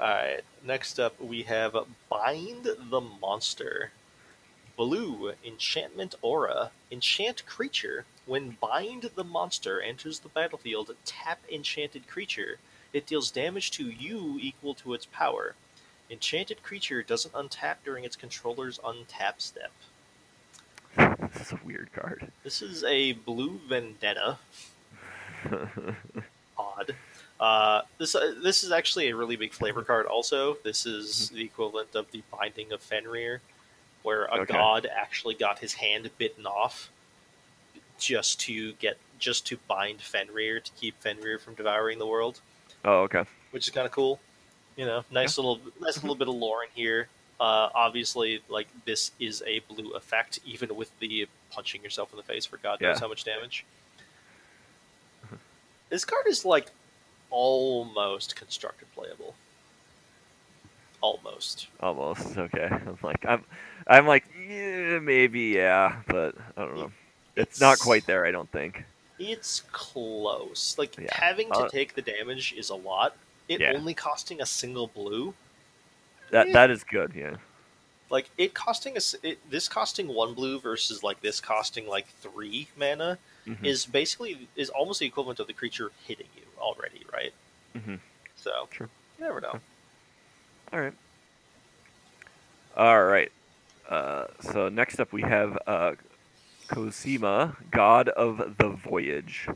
All right. Next up, we have Bind the Monster. Blue enchantment aura. Enchant creature. When Bind the Monster enters the battlefield, tap enchanted creature. It deals damage to you equal to its power. Enchanted creature doesn't untap during its controller's untap step. This is a weird card. This is a blue vendetta. Odd. Uh, this uh, this is actually a really big flavor card. Also, this is the equivalent of the Binding of Fenrir, where a Okay. god actually got his hand bitten off just to get just to bind Fenrir to keep Fenrir from devouring the world, oh, okay. which is kind of cool. You know, nice little nice little bit of lore in here. Uh, obviously, like this is a blue effect, even with the punching yourself in the face for God knows Yeah. how much damage. This card is like almost constructed playable. Almost. Almost okay. I'm like I'm I'm like yeah, maybe yeah, but I don't know. It's not quite there. I don't think. It's close. Like Yeah. having to Uh, take the damage is a lot. It Yeah. only costing a single blue. That Yeah. that is good. Yeah. Like it costing us it, this costing one blue versus like this costing like three mana Mhm. is basically is almost the equivalent of the creature hitting you already, right? Mm-hmm. So True. you never know. All right. All right. Uh, so next up we have uh, Cosima, God of the Voyage.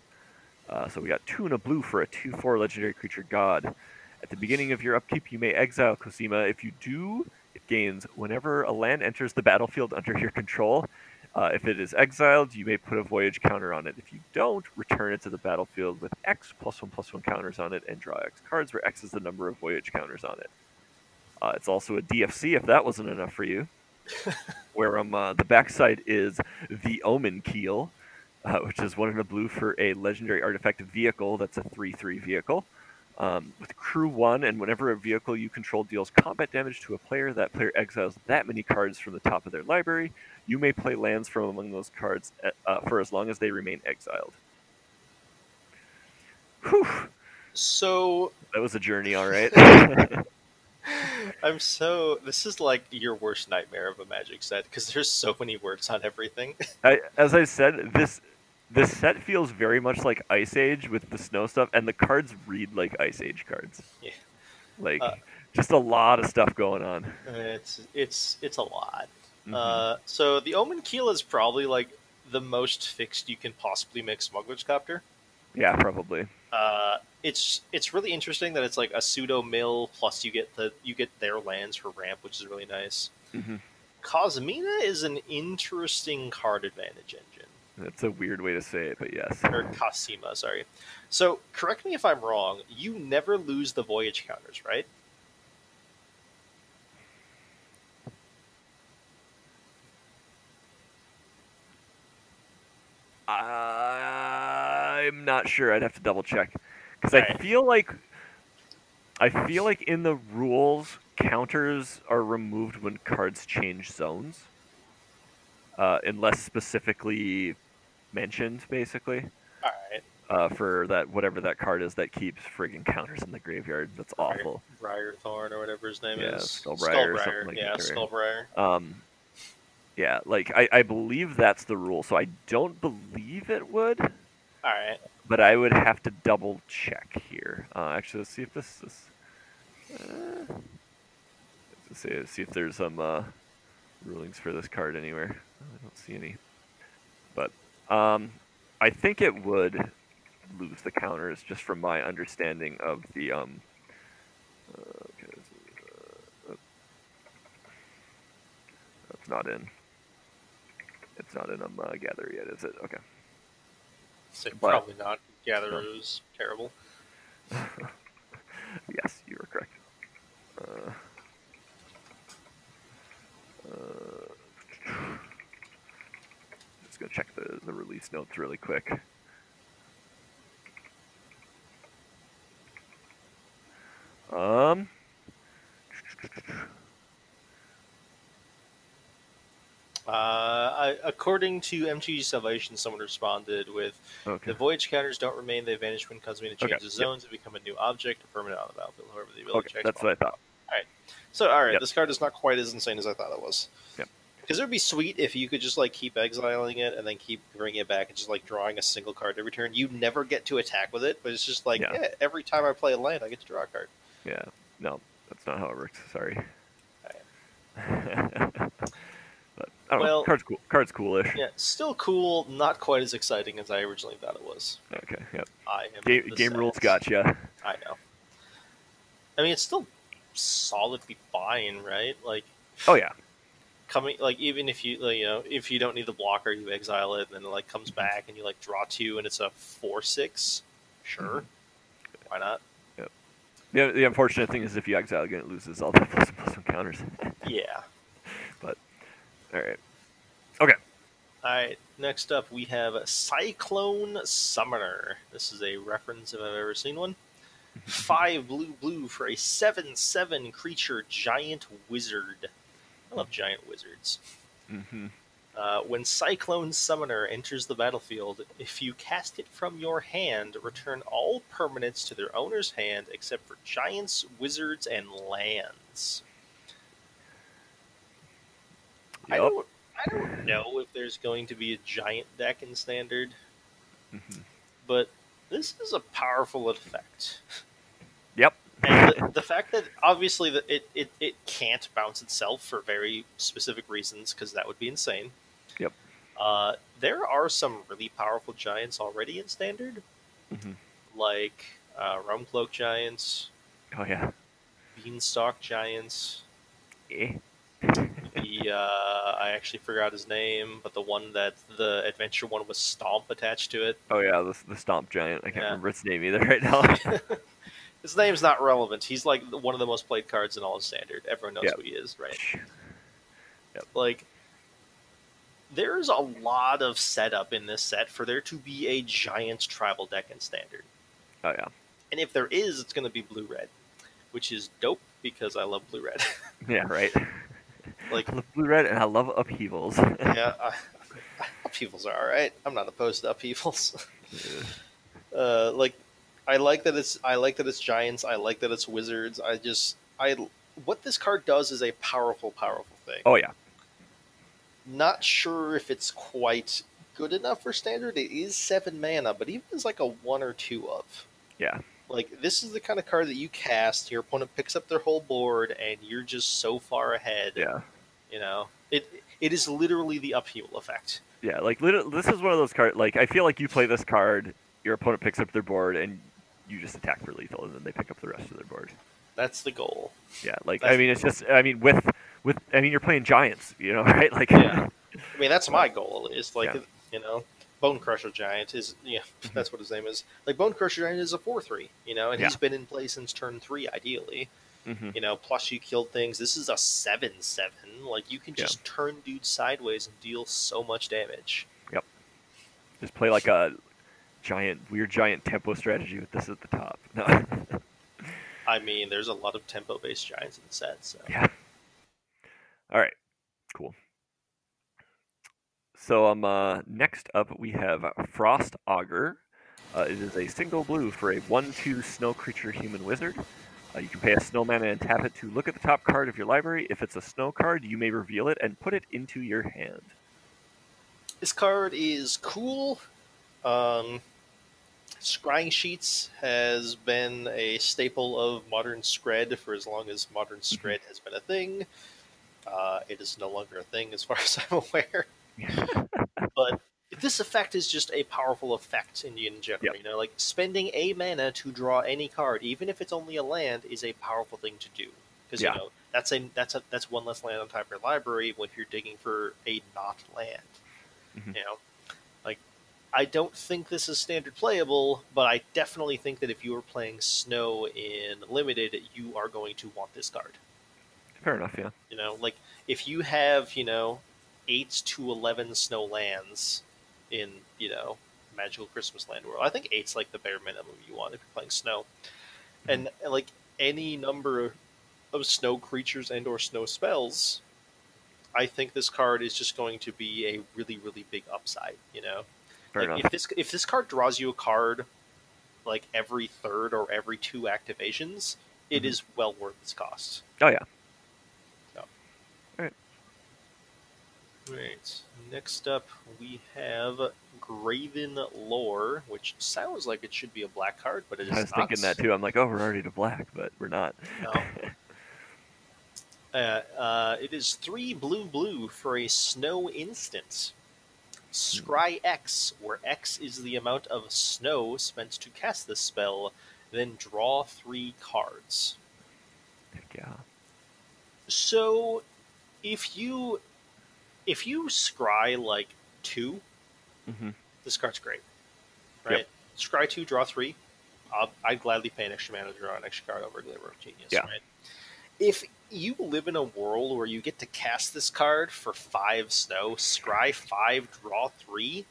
Uh, so we got two and a blue for a 2-4 legendary creature god. At the beginning of your upkeep, you may exile Cosima. If you do, it gains whenever a land enters the battlefield under your control. Uh, if it is exiled, you may put a voyage counter on it. If you don't, return it to the battlefield with X plus one plus one counters on it and draw X cards, where X is the number of voyage counters on it. Uh, it's also a DFC if that wasn't enough for you. where um, uh, the backside is the Omenkeel, uh, which is one in a blue for a legendary artifact vehicle. That's a 3 3 vehicle. Um, with crew 1, and whenever a vehicle you control deals combat damage to a player, that player exiles that many cards from the top of their library. You may play lands from among those cards uh, uh, for as long as they remain exiled. Whew, So that was a journey, all right. I'm so this is like your worst nightmare of a magic set because there's so many words on everything. I, as I said, this this set feels very much like Ice Age with the snow stuff, and the cards read like Ice Age cards. Yeah. Like Uh, just a lot of stuff going on. It's it's it's a lot. Mhm. Uh, so the Omenkeel is probably like the most fixed you can possibly make Smuggler's Copter. yeah, probably. Uh, it's it's really interesting that it's like a pseudo mill plus you get the you get their lands for ramp, which is really nice. Mhm. Cosmina is an interesting card advantage engine, That's a weird way to say it, but yes. or Cosima, sorry. So correct me if I'm wrong. You never lose the voyage counters, right? I'm not sure. I'd have to double check because I feel like I feel like in the rules counters are removed when cards change zones, uh, unless specifically mentioned, basically. All right. uh, for that whatever that card is that keeps friggin' counters in the graveyard. That's awful. Briar Thorn or whatever his name Yeah, is. Skullbriar something like yeah. Skullbriar. Um, yeah, like I, I believe that's the rule, so I don't believe it would, All right. but I would have to double check here. Uh, actually, let's see if this is. Uh, let's see, see if there's some uh, rulings for this card anywhere. I don't see any, but um, I think it would lose the counters just from my understanding of the um. Uh, okay, uh, that's not in. It's not in um uh, gather yet, is it? Okay. So But- probably not. Gatherer was terrible. yes, you are correct. Uh, uh, just gonna check the, the release notes really quick. Um. Uh, I, according to MTG Salvation, someone responded with Okay. The voyage counters don't remain, they vanish when Cosmina Okay, changes yep. zones and become a new object or permanent on the battlefield, however the ability Okay, checks. that's what I thought. All right. So, alright, Yep. this card is not quite as insane as I thought it was. Yep. Because it would be sweet if you could just like keep exiling it and then keep bringing it back and just like drawing a single card every turn. You never get to attack with it, but it's just like Yeah. eh, every time I play a land, I get to draw a card. Yeah. No, that's not how it works. Sorry. but I don't know. Well- Card's cool. Card's coolish. Yeah, still cool, not quite as exciting as I originally thought it was. Okay. Yep. I am Game, game rules gotcha. I know. I mean, it's still solidly fine, right? Like Oh yeah. Coming, like even if you, you know, if you don't need the blocker, you exile it, and then it like comes back, and you like draw two, and it's a four six. Sure, mm-hmm. why not? The, the unfortunate thing is if you exile again, it loses all the plus plus one counters. Yeah. But all right. Okay. All right. Next up, we have Cyclone Summoner. This is a reference if I've ever seen one. Five blue blue for a seven seven creature giant wizard. I love giant wizards. hmm Uh, when Cyclone Summoner enters the battlefield, if you cast it from your hand, return all permanents to their owner's hand except for giants, wizards, and lands. I don't, I don't know if there's going to be a giant deck in Standard, Mhm. but this is a powerful effect. And the, the fact that obviously that it, it, it can't bounce itself for very specific reasons, because that would be insane. Yep. Uh, there are some really powerful giants already in Standard, hmm like uh, Realm Cloak giants, Oh yeah. Beanstalk giants. Eh. The uh, I actually forgot his name, but the one that the adventure one was Stomp attached to it. Oh yeah. The, the stomp giant. I can't Yeah. remember its name either right now. His name's not relevant. He's like one of the most played cards in all of Standard. Everyone knows Yep. who he is, right? Like, there's a lot of setup in this set for there to be a giant tribal deck in Standard. oh yeah. And if there is, it's going to be blue red, which is dope because I love blue red. Yeah. Right. like, I love blue red and I love upheavals. yeah, upheavals are all right. I'm not opposed to upheavals. uh, like, I like that it's I like that it's giants. I like that it's wizards. I just I what this card does is a powerful, powerful thing. oh yeah. Not sure if it's quite good enough for standard. It is seven mana, but even as like a one or two of. Yeah. Like this is the kind of card that you cast, your opponent picks up their whole board, and you're just so far ahead. Yeah. You know, it it is literally the upheaval effect. Yeah, like this is one of those cards. Like I feel like you play this card, your opponent picks up their board, and you just attack for lethal, and then they pick up the rest of their board. That's the goal. Yeah, like That's- I mean, it's just I mean with with I mean you're playing giants, you know, right? Like Yeah. I mean, that's my goal. Is like Yeah. you know, Bonecrusher Giant is yeah, that's what his name is. Like Bonecrusher Giant is a four three, you know, and he's been in play since turn three, ideally. Mhm. You know, plus you killed things. This is a seven seven. Like you can Yeah. just turn dudes sideways and deal so much damage. Yep. Just play like a giant weird giant tempo strategy with this at the top. No. I mean, there's a lot of tempo based giants in the set. So yeah. All right. Cool. So um uh, next up we have Frost Augur. Uh, it is a single blue for a 1 2 snow creature human wizard. Uh, you can pay a snow mana and tap it to look at the top card of your library. If it's a snow card, you may reveal it and put it into your hand. This card is cool. Um, scrying sheets has been a staple of modern Skred for as long as modern Skred has been a thing. Uh, it is no longer a thing as far as I'm aware. but this effect is just a powerful effect in, in general. Yep. You know, like spending a mana to draw any card, even if it's only a land, is a powerful thing to do. Because Yeah. you know that's a that's a that's one less land on top of your library when you're digging for a not land. Mhm. You know, I don't think this is standard playable, but I definitely think that if you are playing Snow in limited, you are going to want this card. Fair enough, yeah. You know, like if you have, you know, eight to eleven snow lands in, you know, Magical Christmas Land World. I think eight's like the bare minimum you want if you're playing snow. Mm-hmm. And, and like any number of snow creatures and or snow spells, I think this card is just going to be a really, really big upside, you know? Fair like enough. if this if this card draws you a card like every third or every two activations, it Mhm. is well worth its cost. Oh, yeah. Right. Next up, we have Graven Lore, which sounds like it should be a black card, but it is I was not. thinking that too. I'm like, oh, we're already to black, but we're not. No. Uh, uh, it is three blue blue for a snow instant. Scry X, where X is the amount of snow spent to cast this spell, then draw three cards. Heck yeah. So, if you if you scry like two, hmm this card's great. Yep. Right? Scry two, draw three. I'll, I'd gladly pay an extra mana to draw an extra card over Glimmer of Genius. Yeah. Right? If you live in a world where you get to cast this card for five snow, scry five, draw three,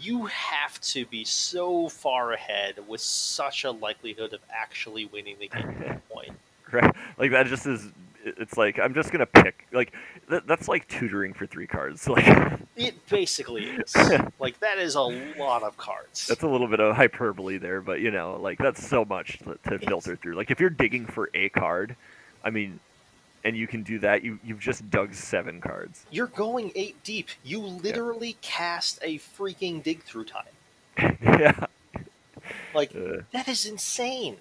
you have to be so far ahead with such a likelihood of actually winning the game at that point. Right. Like that just is. It's like I'm just gonna pick. Like that, that's like tutoring for three cards. Like It basically is. like that is a lot of cards. that's a little bit of hyperbole there, but you know, like that's so much to, to filter through. Like if you're digging for a card, I mean, and you can do that, you you've just dug seven cards. You're going eight deep. You literally cast a freaking dig through time. yeah. Like Uh, that is insane.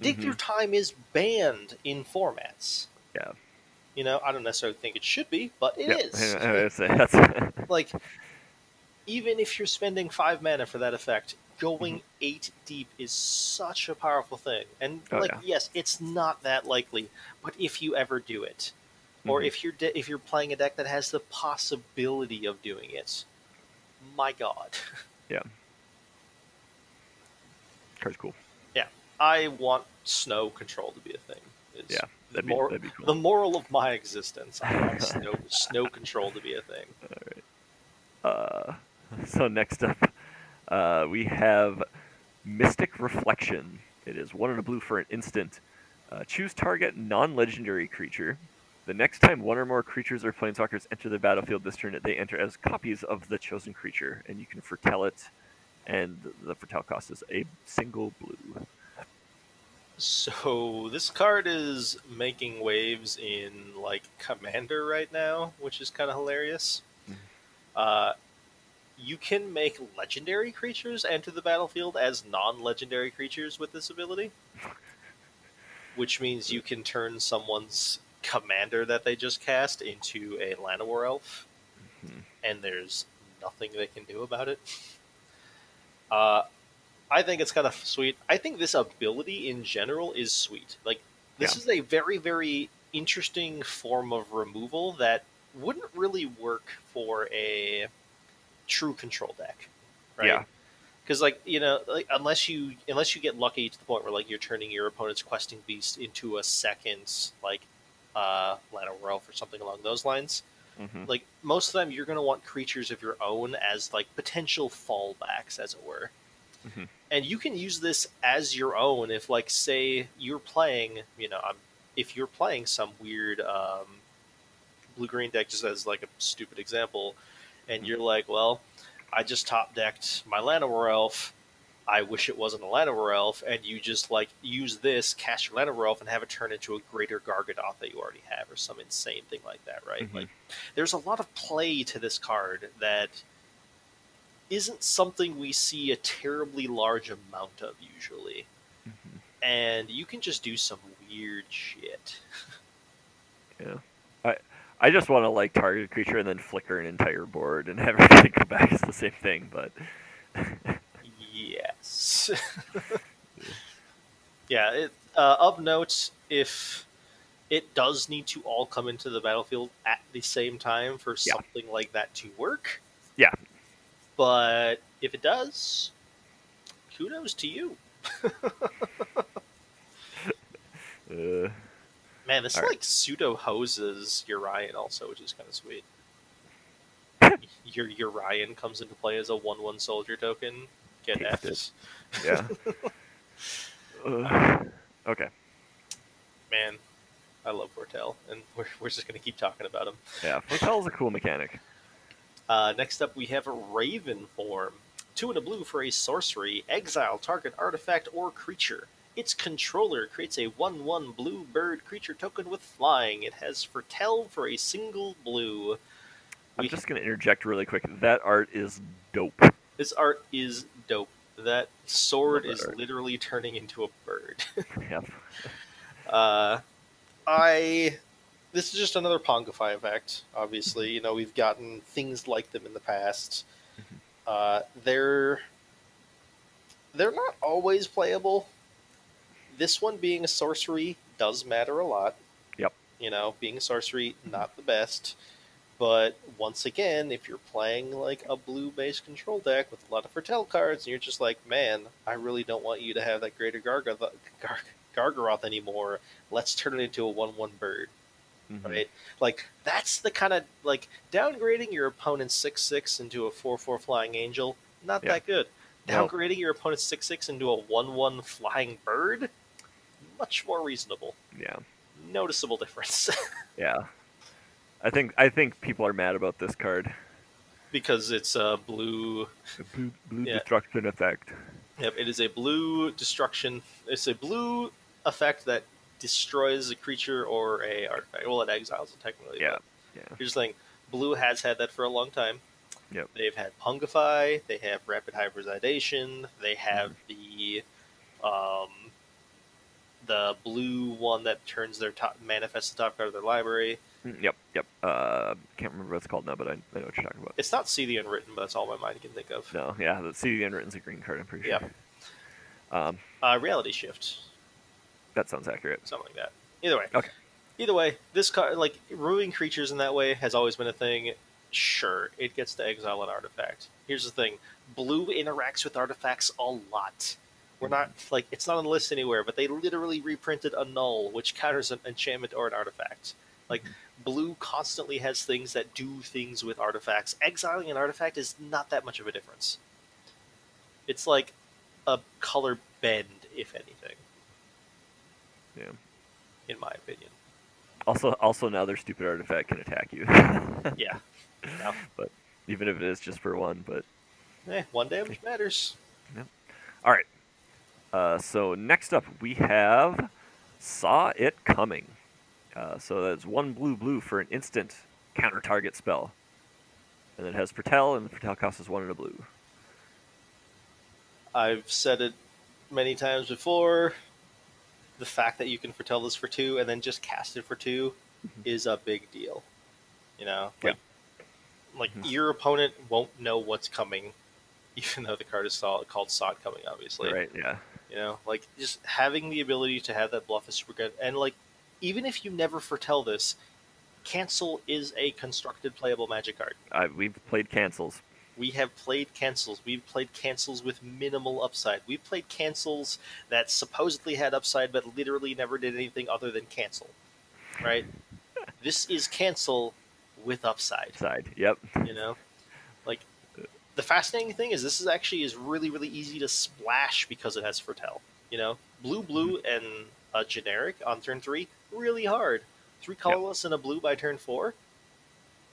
Dig Mhm. through time is banned in formats. Yeah. You know, I don't necessarily think it should be, but it yeah. is. I- I would say that's- like, even if you're spending five mana for that effect, going eight deep is such a powerful thing. And Oh, like, yeah. yes, it's not that likely, but if you ever do it, or Mhm. if you're de- if you're playing a deck that has the possibility of doing it, my god, Yeah. card's cool. Yeah, I want snow control to be a thing. It's Yeah, That'd be mor- that'd be cool. the moral of my existence. I want snow snow control to be a thing. Uh, so next up, uh, we have Mystic Reflection. It is one and a blue for an instant. Uh, choose target non-legendary creature. The next time one or more creatures or planeswalkers enter the battlefield this turn, they enter as copies of the chosen creature, and you can foretell it. And the foretell cost is a single blue. So this card is making waves in like Commander right now, which is kind of hilarious. Mhm. Uh, you can make legendary creatures enter the battlefield as non-legendary creatures with this ability, which means you can turn someone's commander that they just cast into a Llanowar elf, Mhm. and there's nothing they can do about it. Uh, I think it's kind of sweet. I think this ability in general is sweet. Like this Yeah. is a very very interesting form of removal that wouldn't really work for a true control deck, right? Yeah. Because like you know, like unless you unless you get lucky to the point where like you're turning your opponent's questing beast into a second like uh Llanowar Elf or something along those lines, Mhm. like most of them you're going to want creatures of your own as like potential fallbacks as it were Mhm. and you can use this as your own if like say you're playing you know I'm, if you're playing some weird um, blue green deck just as like a stupid example and you're like well i just top decked my Llanowar elf I wish it wasn't a Llanowar elf, and you just like use this, cast your Llanowar elf, and have it turn into a greater Gargaroth that you already have, or some insane thing like that, right? Mhm. Like, there's a lot of play to this card that isn't something we see a terribly large amount of usually, Mhm. and you can just do some weird shit. Yeah. I just want to like target a creature and then flicker an entire board and have everything come back as the same thing, but Yes. yeah. It, uh, of note, if it does need to all come into the battlefield at the same time for Yeah. something like that to work. Yeah. But if it does, kudos to you. uh, Man, this All right. like pseudo hoses Yorion also, which is kind of sweet. Your Yorion comes into play as a one-one soldier token. Get F's. yeah. Uh, okay. Man, I love Foretell, and we're, we're just gonna keep talking about him. Yeah. Hotel is a cool mechanic. Uh, next up, we have a Raven form. Two and a blue for a sorcery. Exile target artifact or creature. Its controller creates a 1 1 blue bird creature token with flying. It has Foretell for a single blue. I'm We- just gonna interject really quick. That art is dope. This art is dope. That sword that is art. literally turning into a bird. Yep. Uh, I. This is just another Pongify effect. Obviously, you know we've gotten things like them in the past. Mhm. Uh, they're they're not always playable. This one being a sorcery does matter a lot. Yep. You know, being a sorcery, not the best. But once again, if you're playing like a blue based control deck with a lot of Foretell cards, and you're just like, man, I really don't want you to have that Greater Gargaroth, Gar- Gargaroth anymore. Let's turn it into a 1 1 bird, Mhm. right? Like, that's the kind of, like, downgrading your opponent's 6 6 into a 4 4 Flying Angel, not Yeah. that good. No. Downgrading your opponent's 6 6 into a 1 1 Flying Bird, much more reasonable. Yeah. Noticeable difference. Yeah. I think I think people are mad about this card. because it's a blue blue, blue Yeah. destruction effect. Yep, it is a blue destruction. It's a blue effect that destroys a creature or a artifact. Well, it exiles it technically. Yeah. Yeah. Here's the thing: blue has had that for a long time. Yep. They've had Pongify. They have rapid hybridization. They have Mm-hmm. the um, the blue one that turns their top manifests the top card of their library. Mm, Yep. Yep. Uh, can't remember what it's called now, but I, I know what you're talking about. It's not See the Unwritten, but that's all my mind can think of. No. Yeah. The see the unwritten's a green card. I'm pretty Yeah. sure. Um, Uh, reality Shift. that sounds accurate. something like that. Either way. Okay. Either way, this card, like ruining creatures in that way, has always been a thing. Sure, it gets to exile an artifact. Here's the thing: blue interacts with artifacts a lot. We're not like it's not on the list anywhere, but they literally reprinted Annul, which counters an enchantment or an artifact. Like blue constantly has things that do things with artifacts. Exiling an artifact is not that much of a difference. It's like a color bend, if anything, Yeah. in my opinion. Also, also now their stupid artifact can attack you. Yeah. Yeah. But even if it is just for one, but Eh, one damage matters. Yep. All right. Uh, so next up we have saw it coming. Uh, so that's one blue blue for an instant counter target spell, and it has Foretell, and the Foretell cost is one and a blue. I've said it many times before. The fact that you can foretell this for two and then just cast it for 2 Mhm. is a big deal. You know, Yeah. like, like Mhm. your opponent won't know what's coming, even though the card is saw- called "Sod" coming. Obviously, right? Yeah. You know, like just having the ability to have that bluff is super good. And like, even if you never foretell this, cancel is a constructed playable Magic card. I, we've played cancels. We have played cancels. We've played cancels with minimal upside. We've played cancels that supposedly had upside but literally never did anything other than cancel. Right? this is cancel with upside. Side. Yep. You know? The fascinating thing is this is actually is really, really easy to splash because it has foretell. You know? Blue blue and a generic on turn three, really hard. Three colorless and a blue by turn four.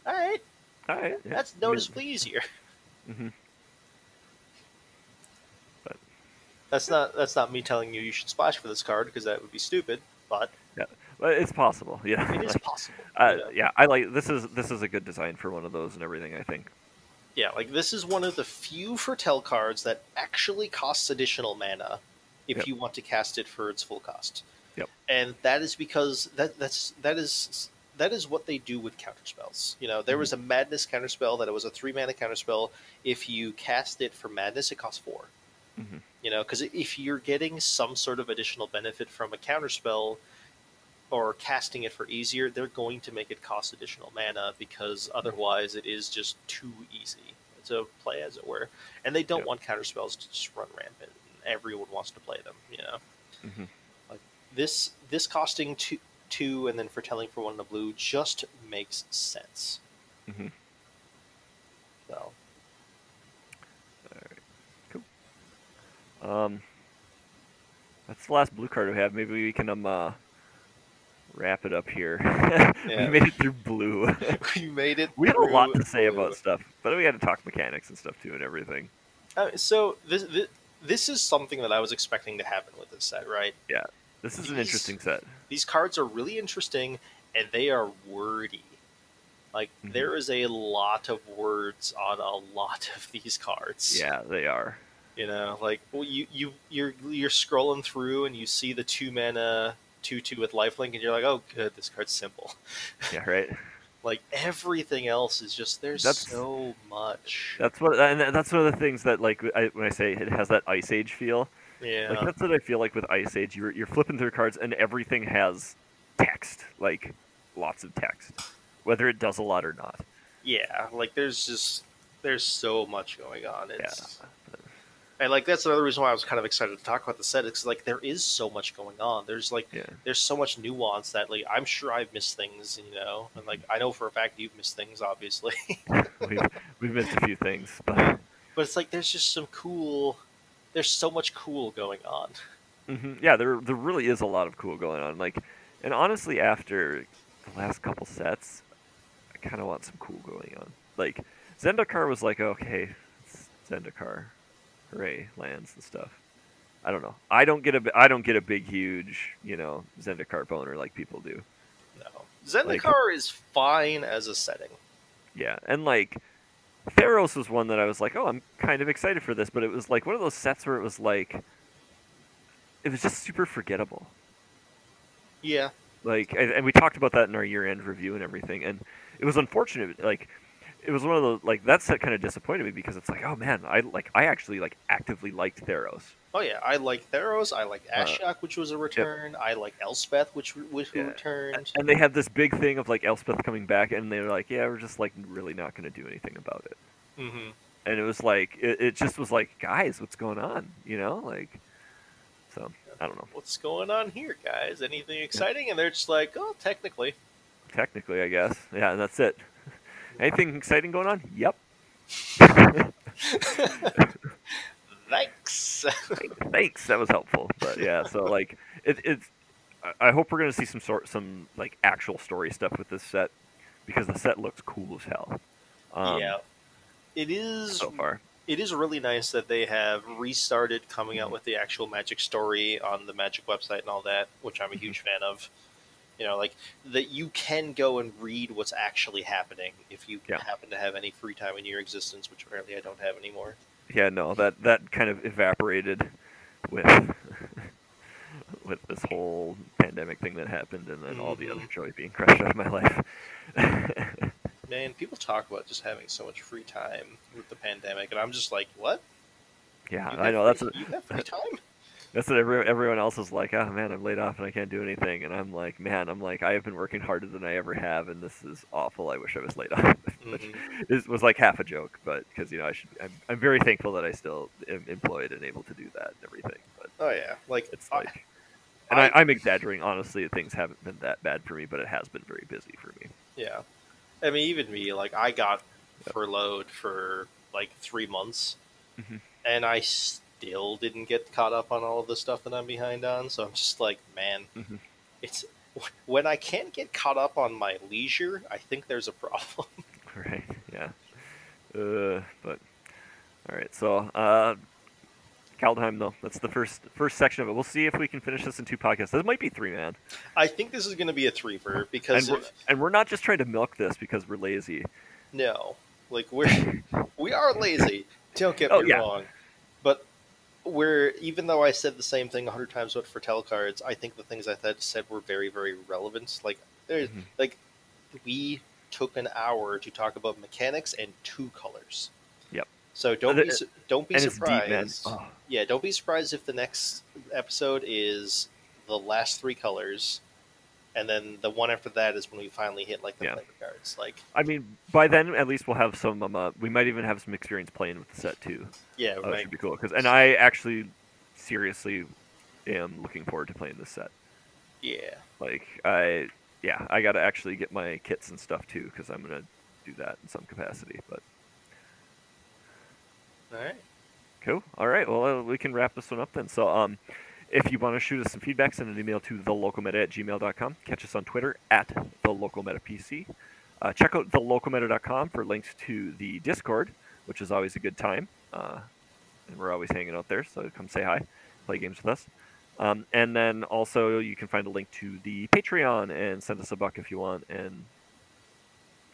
Alright. All right. That's noticeably easier. hmm But That's not that's not me telling you you should splash for this card because that would be stupid. But yeah. Well, it's possible. Yeah. it is Like, possible. uh, you know? yeah, I like this is this is a good design for one of those and everything. I think. Yeah, like this is one of the few foretell cards that actually costs additional mana if Yep. you want to cast it for its full cost. Yep. And that is because that that's that is that is what they do with counterspells. You know, there was a madness counterspell that it was a three mana counterspell. If you cast it for madness, it costs 4 Mhm. You know, because if you're getting some sort of additional benefit from a counterspell or casting it for easier, they're going to make it cost additional mana because otherwise it is just too easy to play, as it were. And they don't want counterspells to just run rampant. And everyone wants to play them, you know. Mhm. Like this, this costing two, two, and then foretelling for one in the blue just makes sense. Mhm. So Um, that's the last blue card we have. Maybe we can um uh, wrap it up here. We made it through blue. we made it. we have a lot to say blue. about stuff, but we had to talk mechanics and stuff too and everything. Uh, so this, this this is something that I was expecting to happen with this set, right? Yeah, this is an interesting set. These cards are really interesting and they are wordy. Like Mhm. there is a lot of words on a lot of these cards. Yeah, they are. You know, like well, you you you're you're scrolling through and you see the two mana two two with lifelink and you're like, oh good, this card's simple. Yeah, right. Like everything else is just there's That's- so much. That's what, and that's one of the things that like I, when I say it has that Ice Age feel. yeah. Like that's what I feel like with Ice Age. You're you're flipping through cards and everything has text, like lots of text, whether it does a lot or not. yeah, like there's just there's so much going on. Yeah. And like that's another reason why I was kind of excited to talk about the set. It's like there is so much going on. There's like Yeah. there's so much nuance that like I'm sure I've missed things, you know, and like I know for a fact you've missed things, obviously. we've we've missed a few things, but but it's like there's just some cool. There's so much cool going on. hmm yeah, there there really is a lot of cool going on. Like, and honestly, after the last couple sets, I kind of want some cool going on. Like, Zendikar was like, okay, it's Zendikar, hooray, lands and stuff. I don't know. I don't get a I don't get a big huge you know Zendikar boner like people do. No, Zendikar is fine as a setting. Yeah, and like Theros was one that I was like, oh, I'm kind of excited for this, but it was like one of those sets where it was like, it was just super forgettable. Yeah, Like, and, and we talked about that in our year-end review and everything, and it was unfortunate. Like, it was one of those like that's that kind of disappointed me because it's like, oh man, I like I actually like actively liked Theros. Oh yeah, I like Theros. I like Uh, which was a return. I like Elspeth, which which Yeah. returned. And they had this big thing of like Elspeth coming back, and they were like, yeah, we're just like really not going to do anything about it. hmm and it was like it, it just was like guys what's going on you know like so i don't know What's going on here, guys? Anything exciting? And they're just like, oh, technically. technically i guess yeah and that's it anything exciting going on? Yep. Thanks. thanks. That was helpful. But yeah so like it, it's I- hope we're going to see some sort some like actual story stuff with this set because the set looks cool as hell. Um, yeah, it is. so far. It is really nice that they have restarted coming out with the actual Magic story on the Magic website and all that, which I'm a huge fan of. You know, like that you can go and read what's actually happening if you Yeah. happen to have any free time in your existence, which apparently I don't have anymore. yeah no that that kind of evaporated with with this whole pandemic thing that happened and then all the Mhm. other joy being crushed out of my life Man, people talk about just having so much free time with the pandemic, and I'm just like, what? yeah i know that's free- what, you have free time. That's what every, everyone else is like oh man i'm laid off and i can't do anything and i'm like man i'm like i have been working harder than i ever have and this is awful i wish i was laid off Which Mhm. is, was like half a joke but because you know i should I'm, I'm very thankful that i still am employed and able to do that and everything but Oh yeah, like it's I- like and I, I'm exaggerating. Honestly, things haven't been that bad for me, but it has been very busy for me. Yeah. I mean, even me, like, I got furloughed for like three months, Mhm. and I still didn't get caught up on all of the stuff that I'm behind on. So I'm just like, man, Mhm. it's when I can't get caught up on my leisure, I think there's a problem. Right? Yeah. Uh, but all right. So, uh, Kaldheim though. That's the first first section of it. We'll see if we can finish this in two podcasts. This might be three, man. I think this is going to be a threefer And because we're, if, and we're not just trying to milk this because we're lazy. no, like we're we are lazy. Don't get Oh, me yeah. wrong, we're even though I said the same thing a hundred times but foretell cards, I think the things I said said were very very relevant. Like there's Mhm. like we took an hour to talk about mechanics and two colors. Yep. So don't And be su- don't be it's deep, surprised. Oh, Yeah, don't be surprised if the next episode is the last three colors, and then the one after that is when we finally hit like the Yeah. player cards. Like, I mean, by then at least we'll have some. Um, uh, we might even have some experience playing with the set too. yeah, Uh, should be cool. Cause, and I actually seriously am looking forward to playing this set. yeah. Like I, yeah, I got to actually get my kits and stuff too because I'm gonna do that in some capacity. But All right. Cool. All right. Well, uh, we can wrap this one up then. So, um, if you want to shoot us some feedback, send an email to thelocalmeta at gmail.com. Catch us on Twitter at thelocalmetapc. Uh, check out thelocalmeta.com for links to the Discord, which is always a good time. Uh, and we're always hanging out there, so come say hi, play games with us. Um, and then also you can find a link to the Patreon and send us a buck if you want and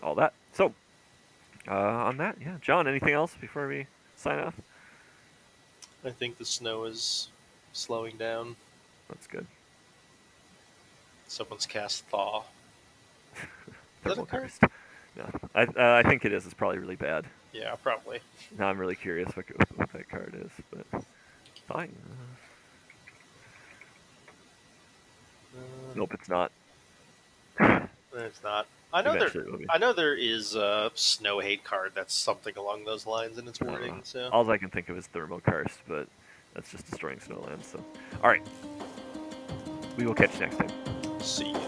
all that. So, uh, on that, yeah. John, anything else before we sign off? I think the snow is slowing down. That's good. Someone's cast thaw. Thermal a. No, I uh, I think it is. It's probably really bad. Yeah, probably. Now I'm really curious what, what that card is, but fine. Uh, Nope, it's not. It's not. I know there. Eventually be. I know there is a snow hate card that's something along those lines in its Uh, wording. So All I can think of is Thermokarst, but that's just destroying snowlands. So, all right, we will catch you next time. see ya.